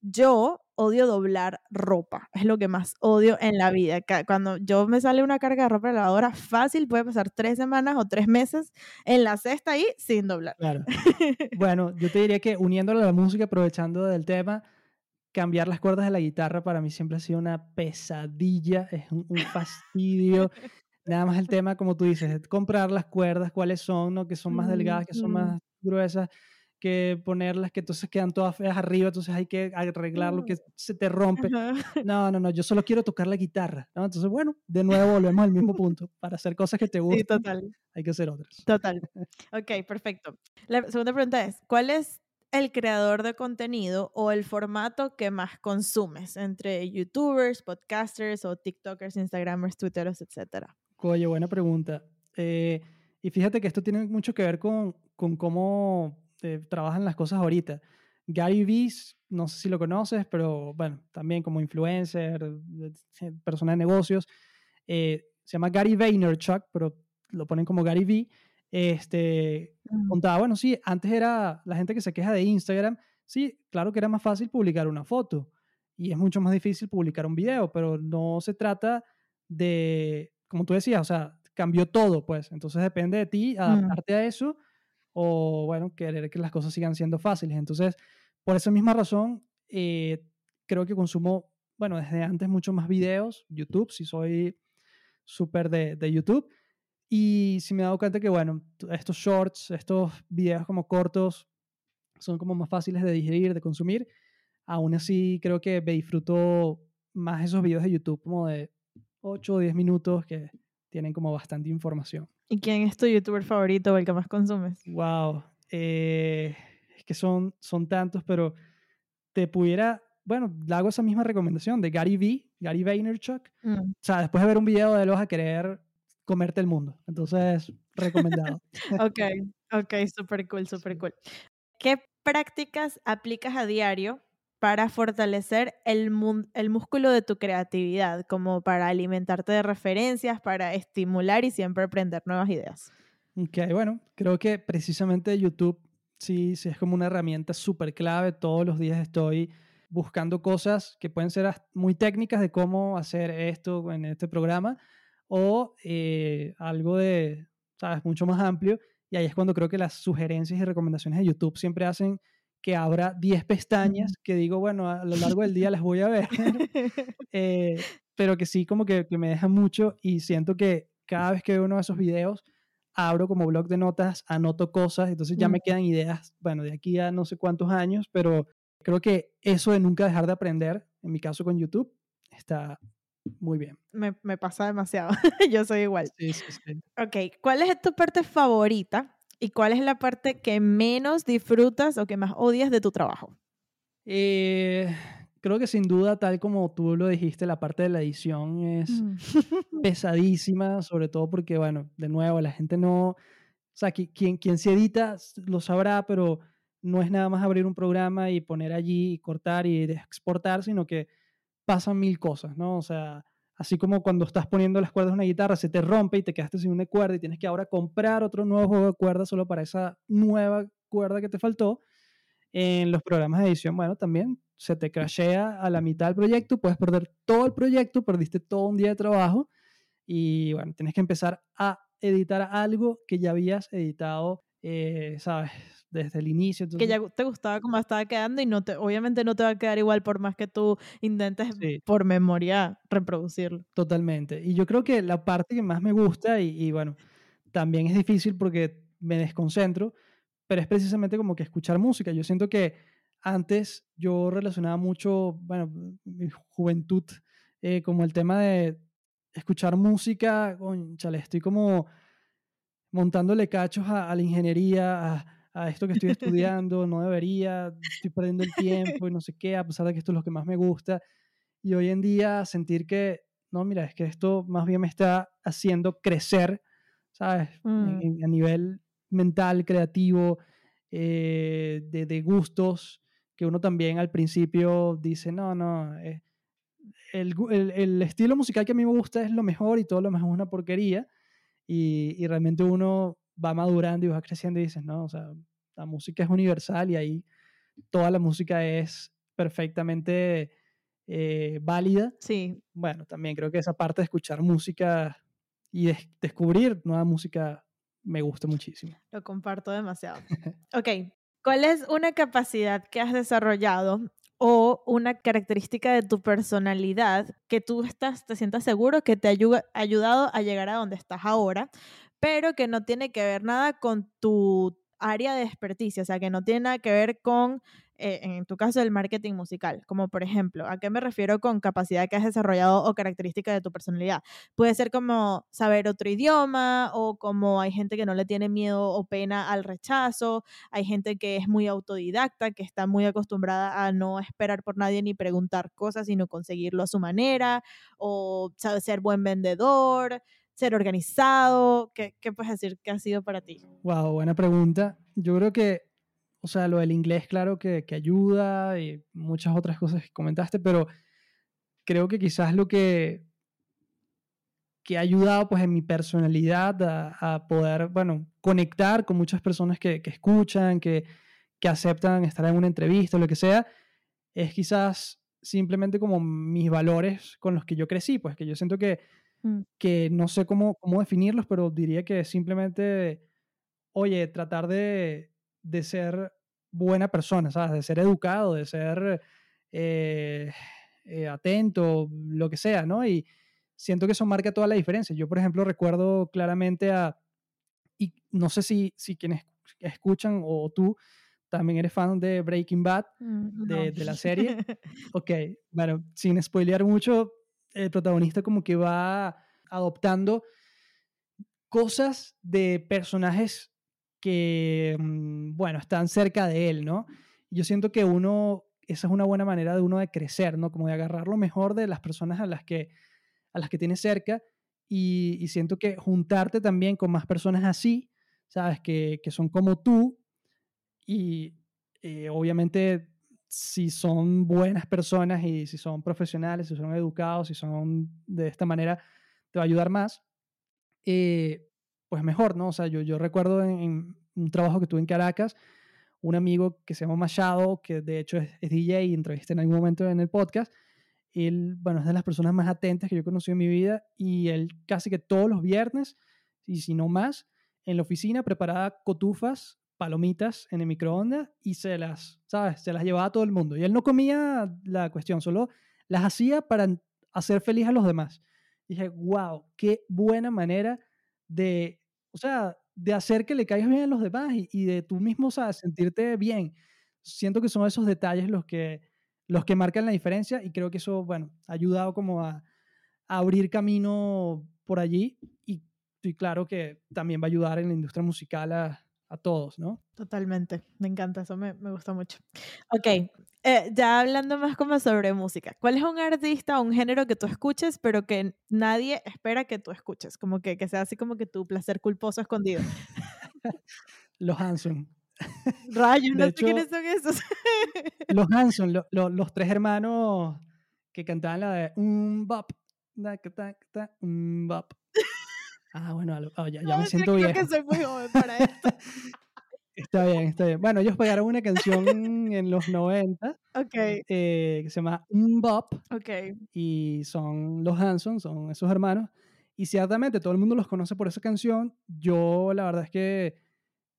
yo odio doblar ropa, es lo que más odio en la vida. Cuando yo me sale una carga de ropa de lavadora fácil, puede pasar tres semanas o tres meses en la cesta ahí sin doblar. Claro. [LAUGHS] bueno, yo te diría que uniéndolo a la música, aprovechando del tema, cambiar las cuerdas de la guitarra para mí siempre ha sido una pesadilla, es un, fastidio. Nada más el [LAUGHS] tema, como tú dices, comprar las cuerdas, cuáles son, ¿no? que son más delgadas, que son más gruesas que ponerlas que entonces quedan todas feas arriba, entonces hay que arreglar lo que mm. se te rompe. [LAUGHS] No, no, no, yo solo quiero tocar la guitarra, ¿no? Entonces, bueno, de nuevo volvemos al mismo punto. Para hacer cosas que te gustan, sí, total. hay que hacer otras. Total. [LAUGHS] Ok, perfecto. La segunda pregunta es, ¿cuál es el creador de contenido o el formato que más consumes entre youtubers, podcasters o tiktokers, instagramers, twitteros, etcétera? Oye, buena pregunta. Eh, y fíjate que esto tiene mucho que ver con, con cómo este, trabajan las cosas ahorita. Gary Vee, no sé si lo conoces, pero bueno, también como influencer, persona de negocios, eh, se llama Gary Vaynerchuk, pero lo ponen como Gary Vee. Este, mm. contaba, bueno, sí, antes era la gente que se queja de Instagram, sí, claro que era más fácil publicar una foto y es mucho más difícil publicar un video, pero no se trata de, como tú decías, o sea, cambió todo, pues, entonces depende de ti mm. adaptarte a eso o, bueno, querer que las cosas sigan siendo fáciles. Entonces, por esa misma razón, eh, creo que consumo, bueno, desde antes mucho más videos, YouTube, si soy súper de, de, YouTube. Y si me he dado cuenta que, bueno, estos shorts, estos videos como cortos, son como más fáciles de digerir, de consumir. Aún así, creo que me disfruto más esos videos de YouTube, como de 8 o 10 minutos, que tienen como bastante información. ¿Y quién es tu youtuber favorito o el que más consumes? Wow. Eh, es que son, son tantos, pero te pudiera, bueno, le hago esa misma recomendación de Gary V, Gary Vaynerchuk. Mm. O sea, después de ver un video de él vas a querer comerte el mundo. Entonces, recomendado. [LAUGHS] ok, ok, súper cool, súper cool. ¿Qué prácticas aplicas a diario para fortalecer el, el músculo de tu creatividad, como para alimentarte de referencias, para estimular y siempre aprender nuevas ideas. Ok, bueno, creo que precisamente YouTube sí, sí es como una herramienta súper clave. Todos los días estoy buscando cosas que pueden ser muy técnicas de cómo hacer esto en este programa o eh, algo de, sabes, mucho más amplio. Y ahí es cuando creo que las sugerencias y recomendaciones de YouTube siempre hacen que abra 10 pestañas que digo, bueno, a lo largo del día las voy a ver, [LAUGHS] eh, pero que sí como que, me deja mucho y siento que cada vez que veo uno de esos videos, abro como blog de notas, anoto cosas, entonces ya me quedan ideas, bueno, de aquí a no sé cuántos años, pero creo que eso de nunca dejar de aprender, en mi caso con YouTube, está muy bien. Me, me pasa demasiado, [LAUGHS] yo soy igual. Sí, sí, sí. Ok, ¿cuál es tu parte favorita ¿Y cuál es la parte que menos disfrutas o que más odias de tu trabajo? Eh, creo que sin duda, tal como tú lo dijiste, la parte de la edición es mm. [LAUGHS] pesadísima, sobre todo porque, bueno, de nuevo, la gente no, o sea, quien, quien se edita lo sabrá, pero no es nada más abrir un programa y poner allí y cortar y exportar, sino que pasan mil cosas, ¿no? O sea, Así como cuando estás poniendo las cuerdas de una guitarra, se te rompe y te quedaste sin una cuerda y tienes que ahora comprar otro nuevo juego de cuerdas solo para esa nueva cuerda que te faltó. En los programas de edición, bueno, también se te crashea a la mitad del proyecto, puedes perder todo el proyecto, perdiste todo un día de trabajo y bueno, tienes que empezar a editar algo que ya habías editado, eh, ¿sabes? Desde el inicio. Que ya te gustaba cómo estaba quedando y no te, obviamente no te va a quedar igual por más que tú intentes por memoria reproducirlo. Totalmente. Y yo creo que la parte que más me gusta, y, bueno, también es difícil porque me desconcentro, pero es precisamente como que escuchar música. Yo siento que antes yo relacionaba mucho, bueno, mi juventud, eh, como el tema de escuchar música, chale, estoy como montándole cachos a, a la ingeniería, a, a esto que estoy [LAUGHS] estudiando, no debería, estoy perdiendo el [LAUGHS] tiempo y no sé qué, a pesar de que esto es lo que más me gusta. Y hoy en día sentir que, no, mira, es que esto más bien me está haciendo crecer, ¿sabes? Mm. a nivel mental, creativo, eh, de, de, gustos, que uno también al principio dice, no, no, eh, el, el, el, estilo musical que a mí me gusta es lo mejor y todo lo mejor es una porquería. Y, y, realmente uno va madurando y va creciendo y dices, no, o sea, la música es universal y ahí toda la música es perfectamente eh, válida. Sí. Bueno, también creo que esa parte de escuchar música y de descubrir nueva música me gusta muchísimo. Lo comparto demasiado. [LAUGHS] ok, ¿cuál es una capacidad que has desarrollado o una característica de tu personalidad que tú estás, te sientas seguro que te ha ayudado a llegar a donde estás ahora, pero que no tiene que ver nada con tu área de experticia, o sea, que no tiene nada que ver con eh, en tu caso, el marketing musical, como por ejemplo, ¿a qué me refiero con capacidad que has desarrollado o característica de tu personalidad? Puede ser como saber otro idioma o como hay gente que no le tiene miedo o pena al rechazo, hay gente que es muy autodidacta, que está muy acostumbrada a no esperar por nadie ni preguntar cosas, sino conseguirlo a su manera, o sabe ser buen vendedor, ser organizado. ¿Qué, ¿Qué puedes decir que ha sido para ti? Wow, buena pregunta. Yo creo que o sea, lo del inglés, claro que, que, ayuda y muchas otras cosas que comentaste, pero creo que quizás lo que, que ha ayudado pues en mi personalidad a, poder, bueno, conectar con muchas personas que, que escuchan, que, que, aceptan estar en una entrevista o lo que sea, es quizás simplemente como mis valores con los que yo crecí, pues que yo siento que, mm. que no sé cómo, cómo definirlos, pero diría que simplemente, oye, tratar de, de ser buena persona, ¿sabes? De ser educado, de ser eh, eh, atento, lo que sea, ¿no? Y siento que eso marca toda la diferencia. Yo, por ejemplo, recuerdo claramente a, y no sé si, si quienes escuchan o tú también eres fan de Breaking Bad, mm, de, de, la [LAUGHS] serie. ok, bueno, sin spoilear mucho, el protagonista como que va adoptando cosas de personajes que, mm, bueno, están cerca de él, ¿no? Yo siento que uno, esa es una buena manera de uno de crecer, ¿no? Como de agarrar lo mejor de las personas a las que, a las que tienes cerca y, siento que juntarte también con más personas así, ¿sabes? Que, que son como tú y eh, obviamente si son buenas personas y si son profesionales, si son educados, si son de esta manera, te va a ayudar más. Eh, pues mejor, ¿no? O sea, yo, yo recuerdo en, un trabajo que tuve en Caracas, un amigo que se llama Machado, que de hecho es, DJ y entrevisté en algún momento en el podcast. Él, bueno, es de las personas más atentas que yo he conocido en mi vida y él casi que todos los viernes, y si no más, en la oficina preparaba cotufas, palomitas en el microondas y se las, ¿sabes? Se las llevaba a todo el mundo. Y él no comía la cuestión, solo las hacía para hacer feliz a los demás. Y dije, wow, qué buena manera de, o sea, de hacer que le caigas bien a los demás y, de tú mismo, sentirte bien. Siento que son esos detalles los que, los que marcan la diferencia y creo que eso, bueno, ha ayudado como a, abrir camino por allí y estoy claro que también va a ayudar en la industria musical a, a todos, ¿no? Totalmente, me encanta, eso me, me gusta mucho. Ok, eh, ya hablando más como sobre música, ¿cuál es un artista o un género que tú escuches pero que nadie espera que tú escuches? Como que, que sea así como que tu placer culposo escondido. [LAUGHS] los Hanson. [LAUGHS] Rayos, no sé quiénes son esos. [LAUGHS] los Hanson, los tres hermanos que cantaban la de un bop, un bop. Ah, bueno, oh, ya, ya me siento bien. Creo que soy muy joven para esto. [LAUGHS] Está bien, está bien. Bueno, ellos pegaron una canción en los 90 okay. Eh, que se llama Bop. Okay. Y son los Hanson, son esos hermanos. Y ciertamente todo el mundo los conoce por esa canción. Yo la verdad es que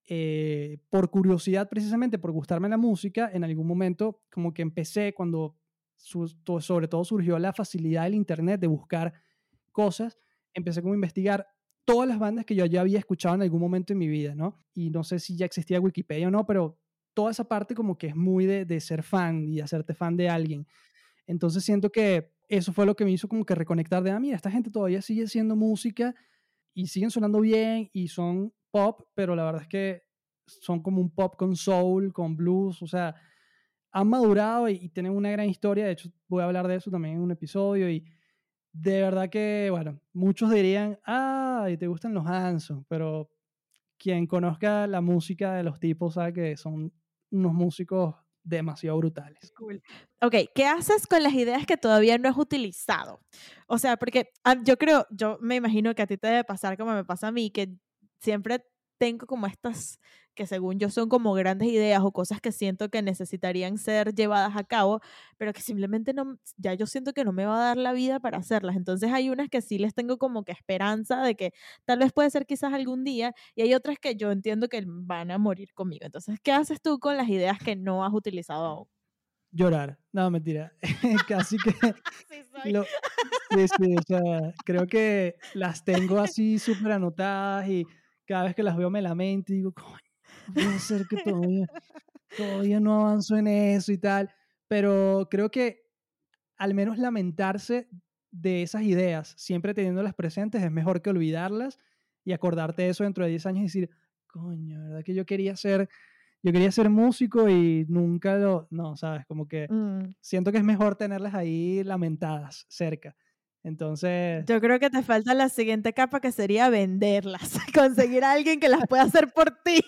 eh, por curiosidad, precisamente por gustarme la música, en algún momento como que empecé cuando sobre todo surgió la facilidad del Internet de buscar cosas, empecé como a investigar todas las bandas que yo ya había escuchado en algún momento en mi vida, ¿no? Y no sé si ya existía Wikipedia o no, pero toda esa parte como que es muy de, de ser fan y de hacerte fan de alguien. Entonces siento que eso fue lo que me hizo como que reconectar de, ah, mira, esta gente todavía sigue haciendo música y siguen sonando bien y son pop, pero la verdad es que son como un pop con soul, con blues, o sea, han madurado y, y tienen una gran historia, de hecho voy a hablar de eso también en un episodio y de verdad que, bueno, muchos dirían, ah, y te gustan los Hanson, pero quien conozca la música de los tipos sabe que son unos músicos demasiado brutales. Cool. Ok, ¿qué haces con las ideas que todavía no has utilizado? O sea, porque ah, yo creo, yo me imagino que a ti te debe pasar como me pasa a mí, que siempre tengo como estas que según yo son como grandes ideas o cosas que siento que necesitarían ser llevadas a cabo, pero que simplemente no, ya yo siento que no me va a dar la vida para hacerlas. Entonces hay unas que sí les tengo como que esperanza de que tal vez puede ser quizás algún día y hay otras que yo entiendo que van a morir conmigo. Entonces, ¿qué haces tú con las ideas que no has utilizado aún? Llorar. No, mentira. [LAUGHS] Casi que... [LAUGHS] sí, sí, o sea, creo que las tengo así [LAUGHS] súper anotadas y cada vez que las veo me lamento y digo, coño, puede ser que todavía, todavía no avanzo en eso y tal. Pero creo que al menos lamentarse de esas ideas, siempre teniéndolas presentes, es mejor que olvidarlas y acordarte de eso dentro de 10 años y decir, coño, ¿verdad que yo quería ser, yo quería ser músico y nunca lo, no, sabes, como que mm. siento que es mejor tenerlas ahí lamentadas cerca. Entonces... Yo creo que te falta la siguiente capa que sería venderlas, [LAUGHS] conseguir a alguien que las pueda hacer por ti.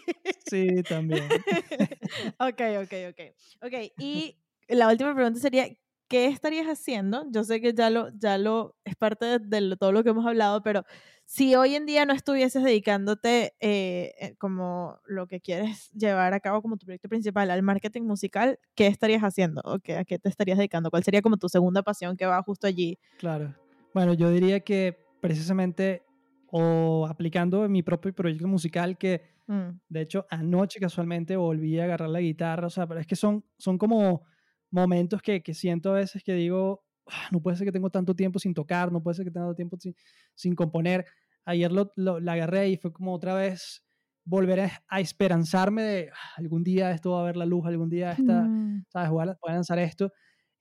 Sí, también. [LAUGHS] ok, ok, ok. Ok, y la última pregunta sería, ¿qué estarías haciendo? Yo sé que ya lo, ya lo es parte de, todo lo que hemos hablado, pero si hoy en día no estuvieses dedicándote eh, eh, como lo que quieres llevar a cabo como tu proyecto principal al marketing musical, ¿qué estarías haciendo? ¿O qué, ¿A qué te estarías dedicando? ¿Cuál sería como tu segunda pasión que va justo allí? Claro. Bueno, yo diría que precisamente o aplicando mi propio proyecto musical que mm. de hecho anoche casualmente volví a agarrar la guitarra, o sea, pero es que son, son como momentos que, que siento a veces que digo, ah, no puede ser que tengo tanto tiempo sin tocar, no puede ser que tenga tanto tiempo sin, sin componer. Ayer lo, lo, la agarré y fue como otra vez volver a, esperanzarme de ah, algún día esto va a ver la luz, algún día esta, mm. ¿sabes? Voy a, voy a lanzar esto.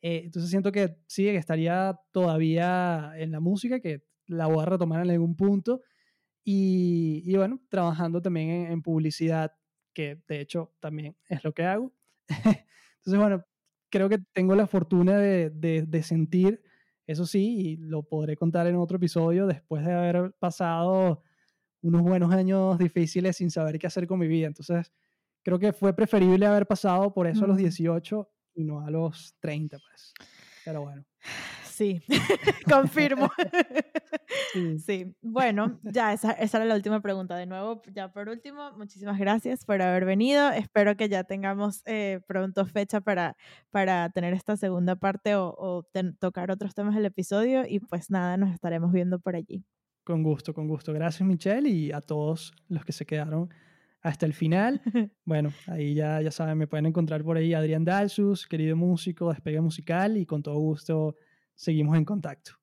Eh, entonces siento que sí, que estaría todavía en la música, que la voy a retomar en algún punto. Y, y bueno, trabajando también en, publicidad, que de hecho también es lo que hago. [LAUGHS] Entonces, bueno, creo que tengo la fortuna de, de, de, sentir, eso sí, y lo podré contar en otro episodio, después de haber pasado unos buenos años difíciles sin saber qué hacer con mi vida. Entonces, creo que fue preferible haber pasado por eso a los 18 y no a los 30, pues. Pero bueno. Sí, [LAUGHS] confirmo. sí. bueno, ya esa, esa, era la última pregunta. De nuevo, ya por último, muchísimas gracias por haber venido. Espero que ya tengamos eh, pronto fecha para, para tener esta segunda parte o, o tocar otros temas del episodio. Y pues nada, nos estaremos viendo por allí. Con gusto, con gusto. Gracias, Michelle, y a todos los que se quedaron hasta el final. [LAUGHS] Bueno, ahí ya, ya saben, me pueden encontrar por ahí Adrián Dalsus, querido músico, despegue musical, y con todo gusto seguimos en contacto.